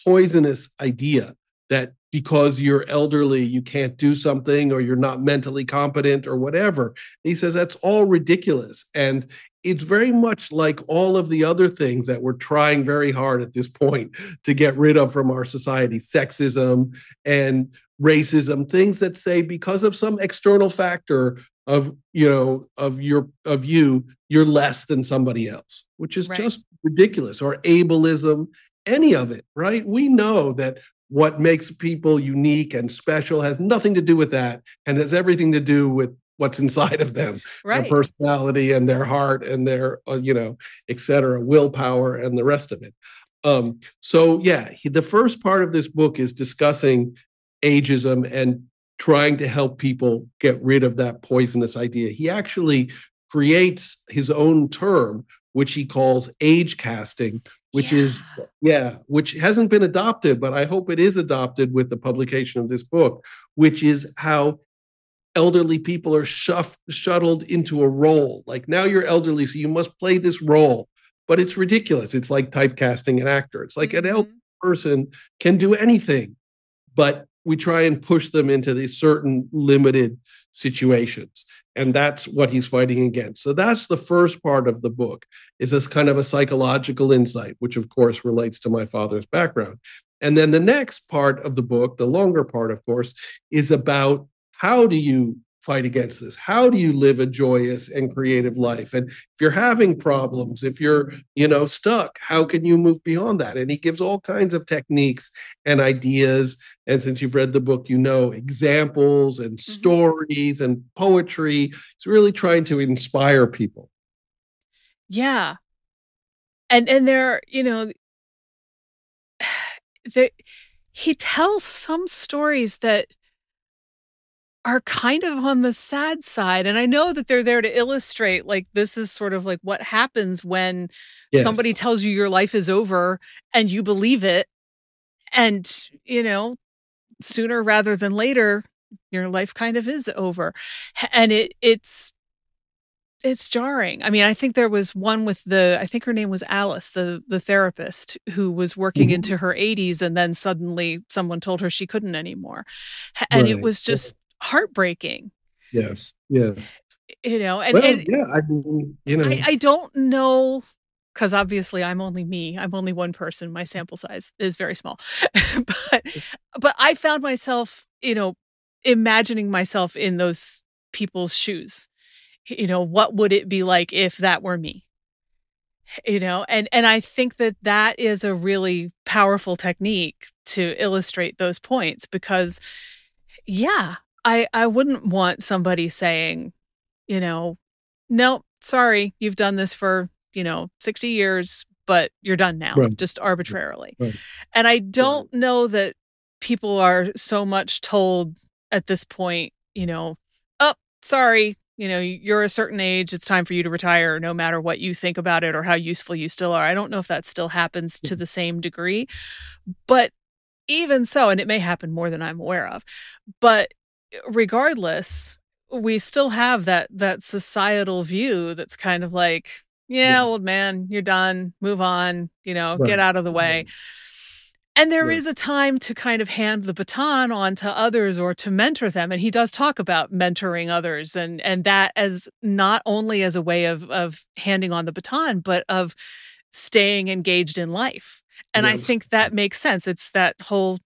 poisonous idea that because you're elderly, you can't do something or you're not mentally competent or whatever. He says that's all ridiculous. And it's very much like all of the other things that we're trying very hard at this point to get rid of from our society sexism and racism things that say because of some external factor of you know of your of you you're less than somebody else which is right. just ridiculous or ableism any of it, right? We know that what makes people unique and special has nothing to do with that and has everything to do with what's inside of them right. their personality and their heart and their uh, you know et cetera willpower and the rest of it um, so yeah he, the first part of this book is discussing ageism and trying to help people get rid of that poisonous idea he actually creates his own term which he calls age casting which yeah. is yeah which hasn't been adopted but i hope it is adopted with the publication of this book which is how elderly people are shuff, shuttled into a role. Like now you're elderly so you must play this role. But it's ridiculous. It's like typecasting an actor. It's like mm-hmm. an elderly person can do anything but we try and push them into these certain limited situations and that's what he's fighting against. So that's the first part of the book is this kind of a psychological insight which of course relates to my father's background. And then the next part of the book the longer part of course is about how do you fight against this? How do you live a joyous and creative life? And if you're having problems if you're you know stuck how can you move beyond that? And he gives all kinds of techniques and ideas. And since you've read the book you know examples and mm-hmm. stories and poetry. He's really trying to inspire people. Yeah. And and there you know the he tells some stories that are kind of on the sad side. And I know that they're there to illustrate like this is sort of like what happens when yes. somebody tells you your life is over and you believe it. And, you know, sooner rather than later, your life kind of is over. And it it's it's jarring. I mean, I think there was one with the I think her name was Alice, the the therapist who was working mm-hmm. into her 80s and then suddenly someone told her she couldn't anymore. And right. it was just heartbreaking. Yes, yes. You know, and, well, and yeah, I mean, you know, I, I don't know because obviously I'm only me. I'm only one person. My sample size is very small, but but I found myself, you know, imagining myself in those people's shoes. You know, what would it be like if that were me? You know, and and I think that that is a really powerful technique to illustrate those points because yeah, I I wouldn't want somebody saying, you know, no, sorry, you've done this for, you know, 60 years, but you're done now, right. just arbitrarily. Right. And I don't right. know that people are so much told at this point, you know, oh, sorry, you know, you're a certain age, it's time for you to retire, no matter what you think about it or how useful you still are. I don't know if that still happens to the same degree, but even so, and it may happen more than I'm aware of, but regardless, we still have that that societal view that's kind of like, yeah, yeah. old man, you're done, move on, you know, right. get out of the way. And there right. is a time to kind of hand the baton on to others or to mentor them. And he does talk about mentoring others and and that as not only as a way of of handing on the baton, but of staying engaged in life. And yes. I think that makes sense. It's that whole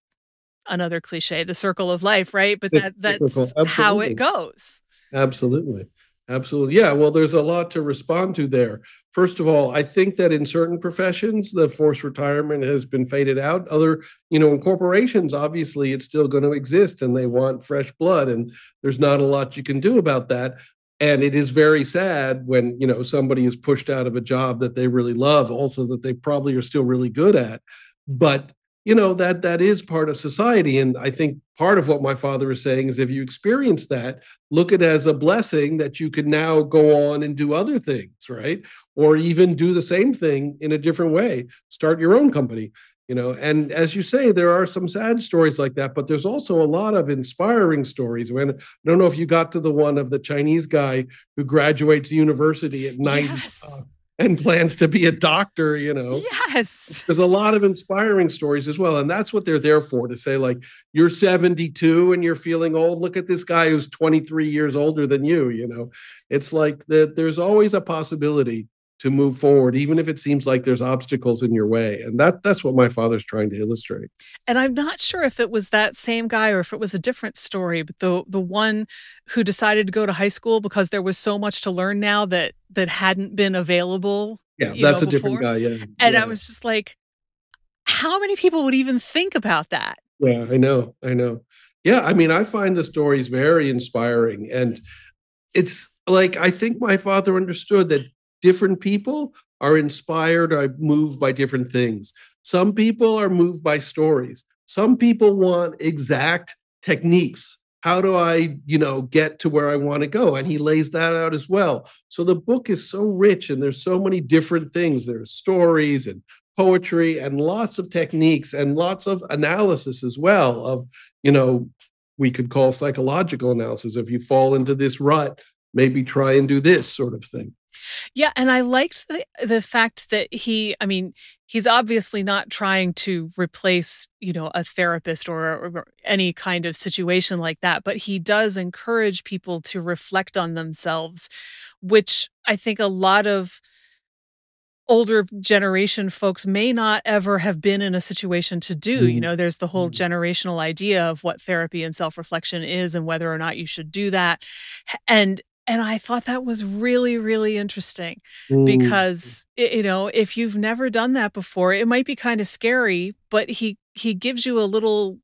another cliche, the circle of life, right? But that that's how it goes. Absolutely. Absolutely. Yeah. Well, there's a lot to respond to there. First of all, I think that in certain professions, the forced retirement has been faded out. Other, you know, in corporations, obviously, it's still going to exist and they want fresh blood. And there's not a lot you can do about that. And it is very sad when, you know, somebody is pushed out of a job that they really love, also that they probably are still really good at. But you know that that is part of society and i think part of what my father is saying is if you experience that look at it as a blessing that you can now go on and do other things right? Or even do the same thing in a different way start your own company you know? And as you say there are some sad stories like that but there's also a lot of inspiring stories. When i don't know if you got to the one of the chinese guy who graduates university at 90 yes. uh, and plans to be a doctor, you know. Yes. There's a lot of inspiring stories as well. And that's what they're there for to say, like, you're 72 and you're feeling old. Look at this guy who's 23 years older than you, you know. It's like that there's always a possibility to move forward even if it seems like there's obstacles in your way and that that's what my father's trying to illustrate. And i'm not sure if it was that same guy or if it was a different story but the the one who decided to go to high school because there was so much to learn now that that hadn't been available yeah that's know, a different guy yeah and yeah. i was just like how many people would even think about that? Yeah i know i know. Yeah i mean i find the stories very inspiring and it's like i think my father understood that different people are inspired or moved by different things. Some people are moved by stories. Some people want exact techniques. How do I, you know, get to where I want to go? And he lays that out as well. So the book is so rich and there's so many different things. There's stories and poetry and lots of techniques and lots of analysis as well of, you know, we could call psychological analysis. If you fall into this rut, maybe try and do this sort of thing. Yeah, and I liked the the fact that he, I mean, he's obviously not trying to replace, you know, a therapist or, or, any kind of situation like that, but he does encourage people to reflect on themselves, which I think a lot of older generation folks may not ever have been in a situation to do. Mm-hmm. You know, there's the whole mm-hmm. generational idea of what therapy and self-reflection is and whether or not you should do that. And and I thought that was really, really interesting mm. because, you know, if you've never done that before, it might be kind of scary, but he, he gives you a little,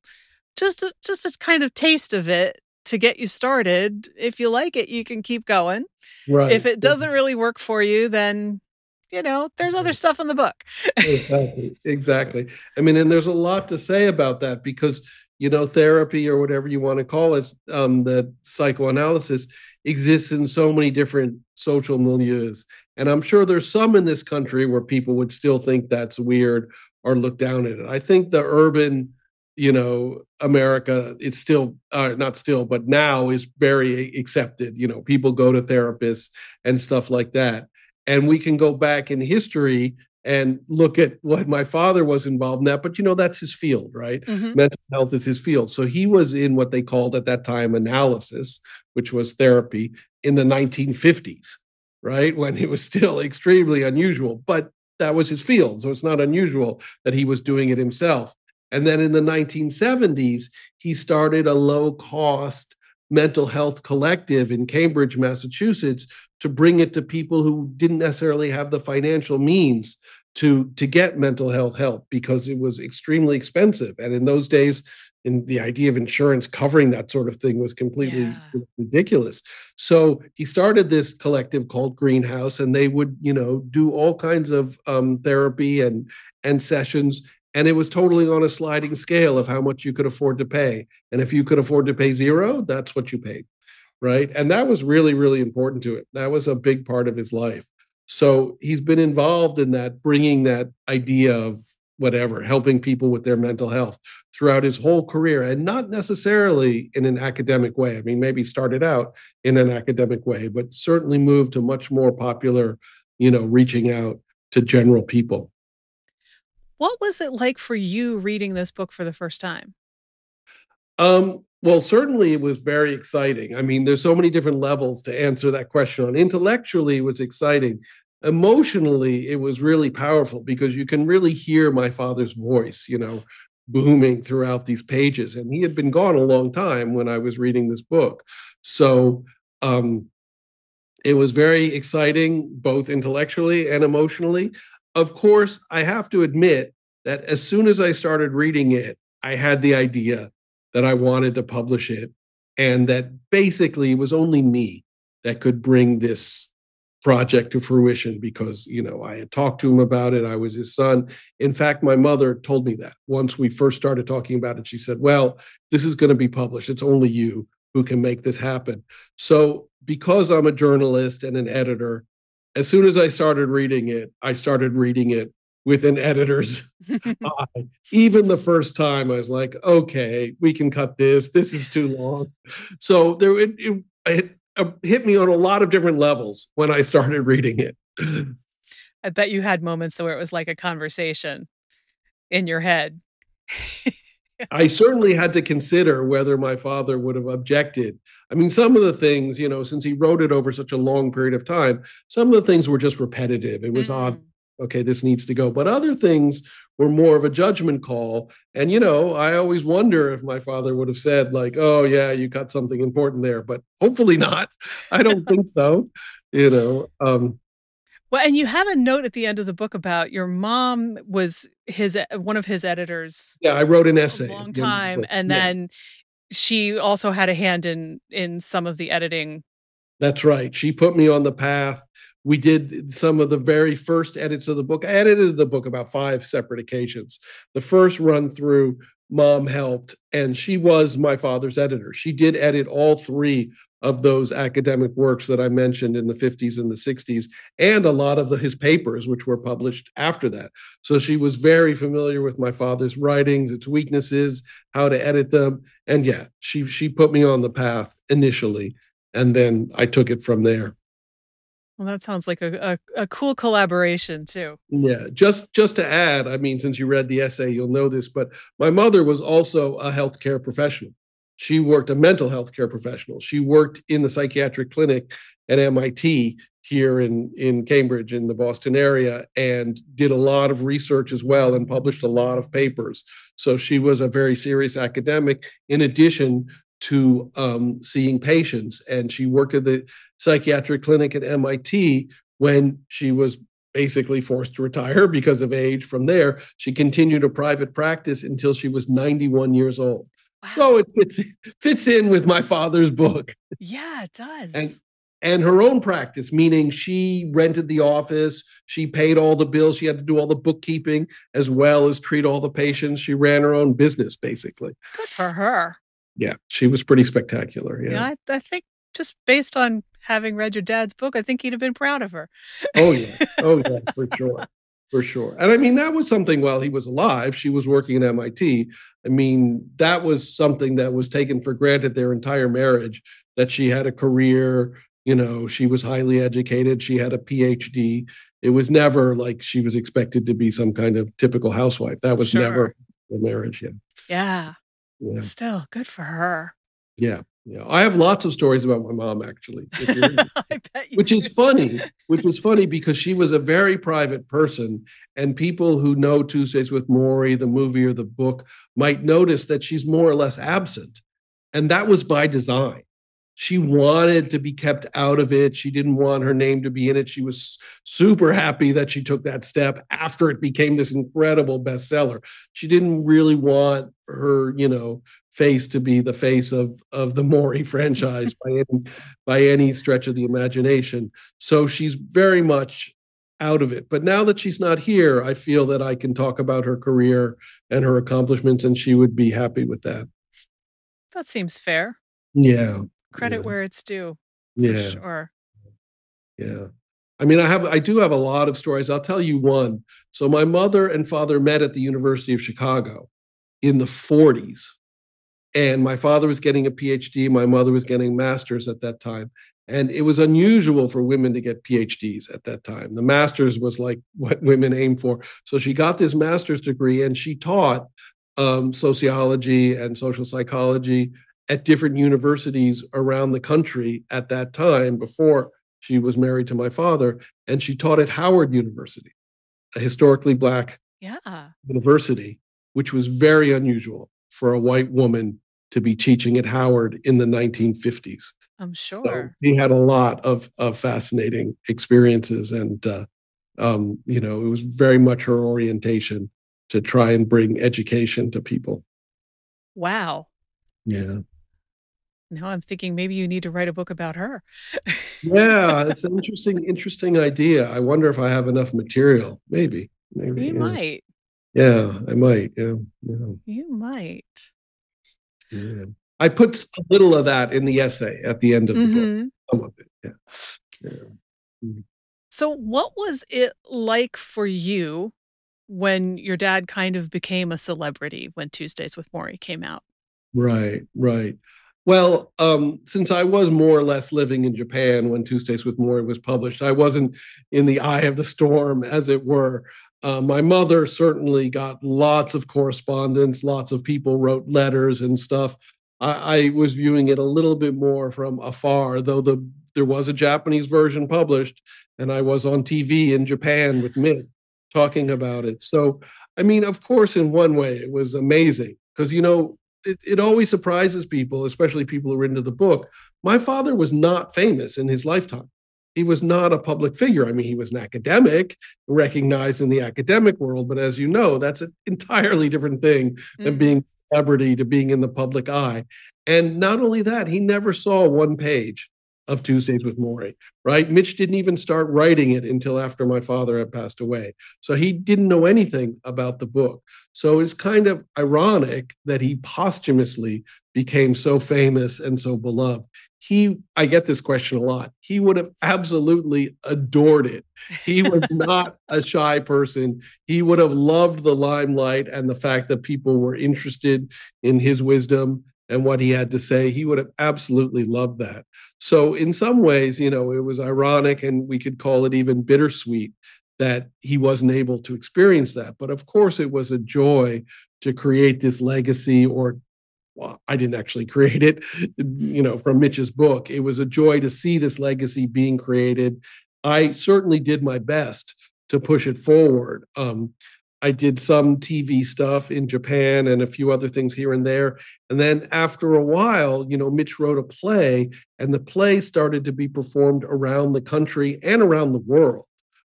just a, just a kind of taste of it to get you started. If you like it, you can keep going. Right. If it doesn't really work for you, then you know, there's other stuff in the book. exactly. Exactly. I mean, and there's a lot to say about that because, you know, therapy or whatever you want to call it, um, the psychoanalysis exists in so many different social milieus. And I'm sure there's some in this country where people would still think that's weird or look down at it. I think the urban, you know, America, it's still uh, not still, but now is very accepted. You know, people go to therapists and stuff like that. And we can go back in history and look at what my father was involved in that. But you know, that's his field, right? Mm-hmm. Mental health is his field. So he was in what they called at that time analysis, which was therapy in the 1950s, right? When it was still extremely unusual, but that was his field. So it's not unusual that he was doing it himself. And then in the 1970s, he started a low cost mental health collective in Cambridge, Massachusetts, to bring it to people who didn't necessarily have the financial means to to get mental health help because it was extremely expensive. And in those days in the idea of insurance covering that sort of thing was completely yeah. ridiculous. So he started this collective called greenhouse and they would you know do all kinds of um, therapy and and sessions and it was totally on a sliding scale of how much you could afford to pay and if you could afford to pay zero that's what you paid right? And that was really, really important to him. That was a big part of his life. So he's been involved in that, bringing that idea of whatever, helping people with their mental health throughout his whole career and not necessarily in an academic way. I mean, maybe started out in an academic way, but certainly moved to much more popular, you know, reaching out to general people. What was it like for you reading this book for the first time? Um, well, certainly it was very exciting. I mean, there's so many different levels to answer that question on. Intellectually, it was exciting. Emotionally, it was really powerful because you can really hear my father's voice, you know, booming throughout these pages. And he had been gone a long time when I was reading this book. So um, it was very exciting, both intellectually and emotionally. Of course, I have to admit that as soon as I started reading it, I had the idea that I wanted to publish it, and that basically it was only me that could bring this project to fruition because you know I had talked to him about it. I was his son. In fact, my mother told me that once we first started talking about it. She said, "Well, this is going to be published. It's only you who can make this happen." So, because I'm a journalist and an editor, as soon as I started reading it, I started reading it with an editor's eye. Even the first time, I was like, okay, we can cut this. This is too long. So there, it, it, it uh, hit me on a lot of different levels when I started reading it. I bet you had moments where it was like a conversation in your head. I certainly had to consider whether my father would have objected. I mean, some of the things, you know, since he wrote it over such a long period of time, some of the things were just repetitive. It was mm. odd okay, this needs to go. But other things were more of a judgment call. And, you know, I always wonder if my father would have said, like, oh, yeah, you got something important there, but hopefully not. I don't think so, you know. Um, well, and you have a note at the end of the book about your mom was his eh, one of his editors. Yeah, I wrote an essay. A long time, and yes. then she also had a hand in in some of the editing. That's right. She put me on the path we did some of the very first edits of the book. I edited the book about five separate occasions. The first run through, mom helped, and she was my father's editor. She did edit all three of those academic works that I mentioned in the 50s and the 60s, and a lot of the, his papers, which were published after that. So she was very familiar with my father's writings, its weaknesses, how to edit them, and yeah, she she put me on the path initially, and then I took it from there. Well, that sounds like a, a, a, cool collaboration too. Yeah, just just to add, I mean, since you read the essay, you'll know this, but my mother was also a healthcare professional. She worked a mental health care professional. She worked in the psychiatric clinic at MIT here in in Cambridge in the Boston area and did a lot of research as well and published a lot of papers. So she was a very serious academic in addition to um, seeing patients. And she worked at the psychiatric clinic at MIT when she was basically forced to retire because of age. From there, she continued a private practice until she was 91 years old. Wow. So it fits, fits in with my father's book. Yeah, it does. And, and her own practice, meaning she rented the office, she paid all the bills, she had to do all the bookkeeping as well as treat all the patients. She ran her own business, basically. Good for her yeah, she was pretty spectacular. Yeah, yeah I, I, think just based on having read your dad's book, I think he'd have been proud of her. oh yeah, oh yeah, for sure, for sure. And I mean, that was something while he was alive. She was working at MIT. I mean, that was something that was taken for granted their entire marriage. That she had a career. You know, she was highly educated. She had a PhD. It was never like she was expected to be some kind of typical housewife. That was sure. never the marriage. Yeah. Yeah. Yeah. Still, good for her. Yeah. Yeah, I have lots of stories about my mom actually, which is funny. Which is funny because she was a very private person, and people who know Tuesdays with Morrie, the movie or the book, might notice that she's more or less absent, and that was by design she wanted to be kept out of it. She didn't want her name to be in it. She was super happy that she took that step after it became this incredible bestseller. She didn't really want her, you know, face to be the face of of the Morrie franchise by any by any stretch of the imagination. So she's very much out of it. But now that she's not here, I feel that I can talk about her career and her accomplishments and she would be happy with that. That seems fair. Yeah. Credit Yeah. where it's due. Yeah. sure. Yeah. I mean, I have I do have a lot of stories. I'll tell you one. So my mother and father met at the University of Chicago in the 40s. And my father was getting a PhD, my mother was getting masters at that time. And it was unusual for women to get PhDs at that time. The masters was like what women aim for. So she got this master's degree and she taught um, sociology and social psychology at different universities around the country at that time before she was married to my father. And she taught at Howard University, a historically black Yeah. university, which was very unusual for a white woman to be teaching at Howard in the 1950s. I'm So sure. he had a lot of, of fascinating experiences, and uh, um, you know, it was very much her orientation to try and bring education to people. Wow. Yeah, Now I'm thinking maybe you need to write a book about her. yeah, it's an interesting, interesting idea. I wonder if I have enough material. Maybe, maybe. You yeah. might. Yeah, I might. Yeah, yeah, You might. yeah. I put a little of that in the essay at the end of the book. Mhm. Some of it. Yeah. yeah. So, what was it like for you when your dad kind of became a celebrity when Tuesdays with Morrie came out? Right, right. Well, um, since I was more or less living in Japan when Tuesdays with Morrie was published, I wasn't in the eye of the storm, as it were. Uh, my mother certainly got lots of correspondence, lots of people wrote letters and stuff. I, I was viewing it a little bit more from afar, though the there was a Japanese version published, and I was on TV in Japan with Mitch talking about it. So, I mean, of course, in one way, it was amazing because you know it, it always surprises people, especially people who are into the book. My father was not famous in his lifetime. He was not a public figure. I mean, he was an academic, recognized in the academic world, but as you know, that's an entirely different thing than Mhm. being a celebrity to being in the public eye. And not only that, he never saw one page of Tuesdays with Morrie, right? Mitch didn't even start writing it until after my father had passed away. So he didn't know anything about the book. So it's kind of ironic that he posthumously became so famous and so beloved. He, I get this question a lot. He would have absolutely adored it. He was not a shy person. He would have loved the limelight and the fact that people were interested in his wisdom and what he had to say. He would have absolutely loved that. So, in some ways, you know, it was ironic and we could call it even bittersweet that he wasn't able to experience that. But of course, it was a joy to create this legacy or well, I didn't actually create it, you know, from Mitch's book. It was a joy to see this legacy being created. I certainly did my best to push it forward. Um, I did some TV stuff in Japan and a few other things here and there. And then after a while, you know, Mitch wrote a play, and the play started to be performed around the country and around the world,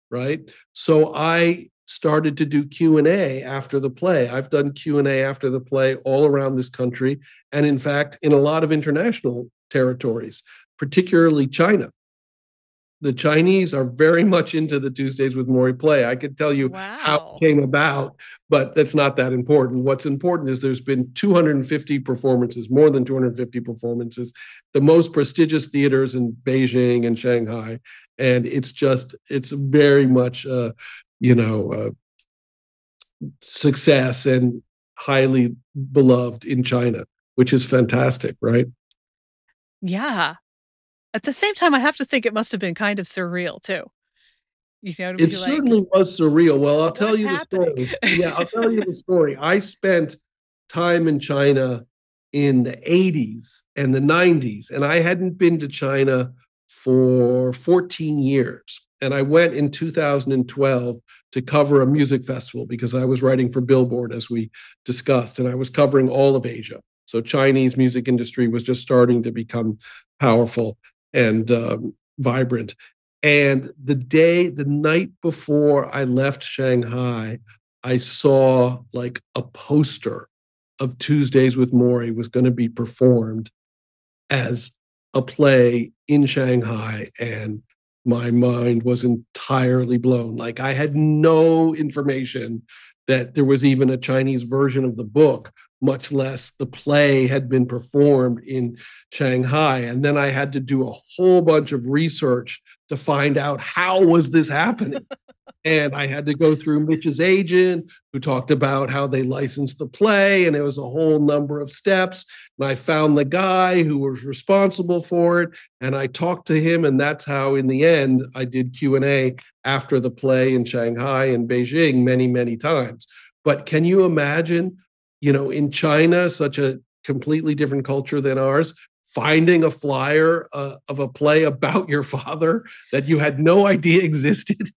right? So I started to do q&a after the play i've done q&a after the play all around this country and in fact in a lot of international territories particularly china the chinese are very much into the tuesdays with morrie play i could tell you how it came about but that's not that important what's important is there's been 250 performances more than 250 performances the most prestigious theaters in beijing and shanghai and it's just it's very much uh, you know, uh, success and highly beloved in China, which is fantastic, right? Yeah. At the same time, I have to think it must have been kind of surreal too. You know, It like, certainly was surreal. Well, I'll tell "What's you the story. yeah, I'll tell you the story. I spent time in China in the 80s and the 90s, and I hadn't been to China for 14 years. And I went in 2012 to cover a music festival because I was writing for Billboard, as we discussed, and I was covering all of Asia. So Chinese music industry was just starting to become powerful and um, vibrant. And the day, the night before I left Shanghai, I saw like a poster of Tuesdays with Morrie was going to be performed as a play in Shanghai. And my mind was entirely blown. Like I had no information that there was even a Chinese version of the book, much less the play had been performed in Shanghai. And then I had to do a whole bunch of research to find out how was this happening. and I had to go through Mitch's agent, who talked about how they licensed the play, and it was a whole number of steps. And I found the guy who was responsible for it, and I talked to him, and that's how, in the end, I did Q and A after the play in Shanghai and Beijing many, many times. But can you imagine, you know, in China, such a completely different culture than ours, finding a flyer uh, of a play about your father that you had no idea existed?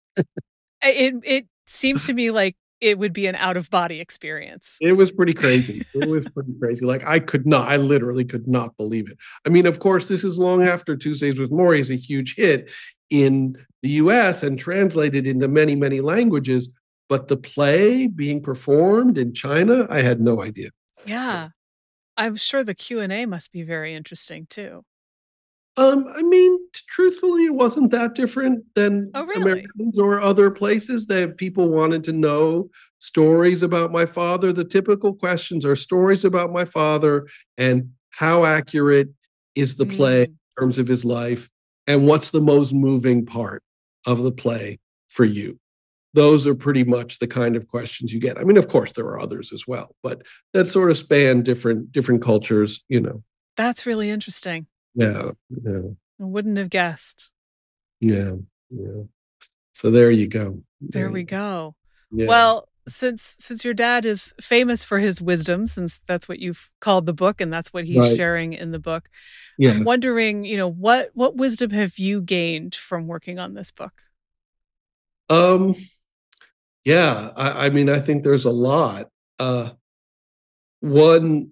it it seems to me like it would be an out of body experience. It was pretty crazy. It was pretty crazy. Like I could not, I literally could not believe it. I mean, of course, this is long after Tuesdays with Morrie is a huge hit in the US and translated into many, many languages. But the play being performed in China, I had no idea. Yeah. I'm sure the Q&A must be very interesting too. Um, I mean, truthfully, it wasn't that different than Oh, really? Americans or other places that people wanted to know stories about my father. The typical questions are stories about my father and how accurate is the play Mm. in terms of his life and what's the most moving part of the play for you. Those are pretty much the kind of questions you get. I mean, of course, there are others as well, but that sort of span different different cultures. You know, That's really interesting. yeah, yeah. I wouldn't have guessed. Yeah, yeah. So there you go. There we go. Yeah. Well, since since your dad is famous for his wisdom, since that's what you've called the book and that's what he's Right. sharing in the book, yeah. I'm wondering, you know, what what wisdom have you gained from working on this book? Um, yeah. I, I mean, I think there's a lot. Uh, one,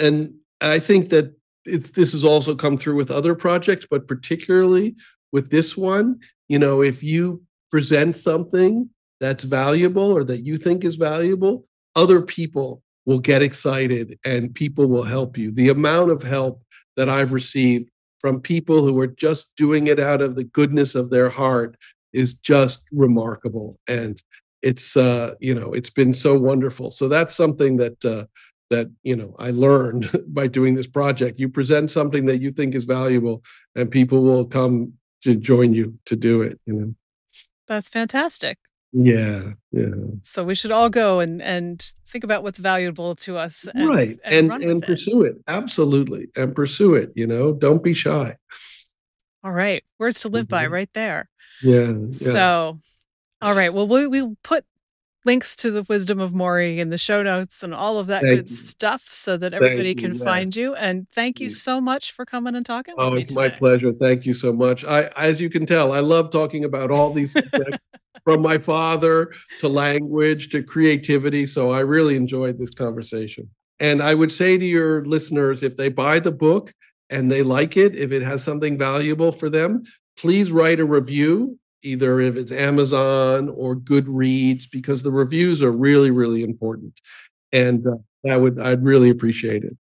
and I think that it's this has also come through with other projects, but particularly with this one. You know, if you present something that's valuable or that you think is valuable, other people will get excited and people will help you. The amount of help that I've received from people who are just doing it out of the goodness of their heart is just remarkable and it's uh you know it's been so wonderful so that's something that uh that you know i learned by doing this project you present something that you think is valuable and people will come to join you to do it you know That's fantastic. yeah yeah So we should all go and and think about what's valuable to us and, right and and and with it. pursue it absolutely and pursue it you know don't be shy All right. Words to live by Mhm. right there. Yeah, yeah. So, all right. Well, we, we'll put links to the wisdom of Morrie in the show notes and all of that Thank good you. stuff so that everybody you, can yeah. find you. And thank you so much for coming and talking with Oh, it's my pleasure. Thank you so much. I, as you can tell, I love talking about all these subjects, from my father to language to creativity. So I really enjoyed this conversation. And I would say to your listeners, if they buy the book and they like it, if it has something valuable for them, please write a review, either if it's Amazon or Goodreads, because the reviews are really, really important. And uh, that would I'd really appreciate it.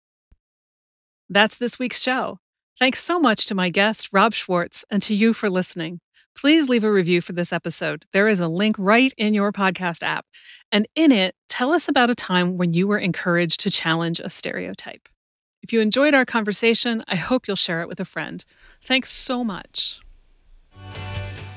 That's this week's show. Thanks so much to my guest, Rob Schwartz, and to you for listening. Please leave a review for this episode. There is a link right in your podcast app. And in it, tell us about a time when you were encouraged to challenge a stereotype. If you enjoyed our conversation, I hope you'll share it with a friend. Thanks so much.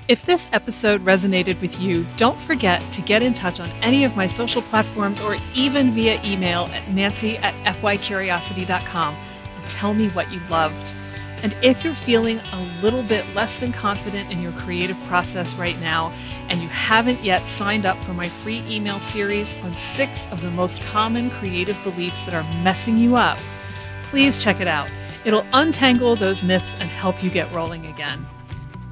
If this episode resonated with you, don't forget to get in touch on any of my social platforms or even via email at nancy at fycuriosity.com and tell me what you loved. And if you're feeling a little bit less than confident in your creative process right now, and you haven't yet signed up for my free email series on six of the most common creative beliefs that are messing you up, please check it out. It'll untangle those myths and help you get rolling again.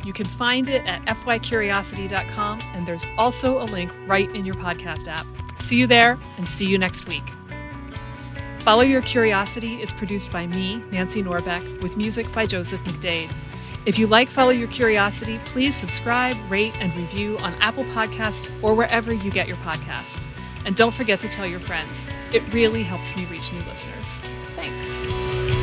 You can find it at fycuriosity.com, and there's also a link right in your podcast app. See you there, and see you next week. Follow Your Curiosity is produced by me, Nancy Norbeck, with music by Joseph McDade. If you like Follow Your Curiosity, please subscribe, rate, and review on Apple Podcasts or wherever you get your podcasts. And don't forget to tell your friends. It really helps me reach new listeners. Thanks.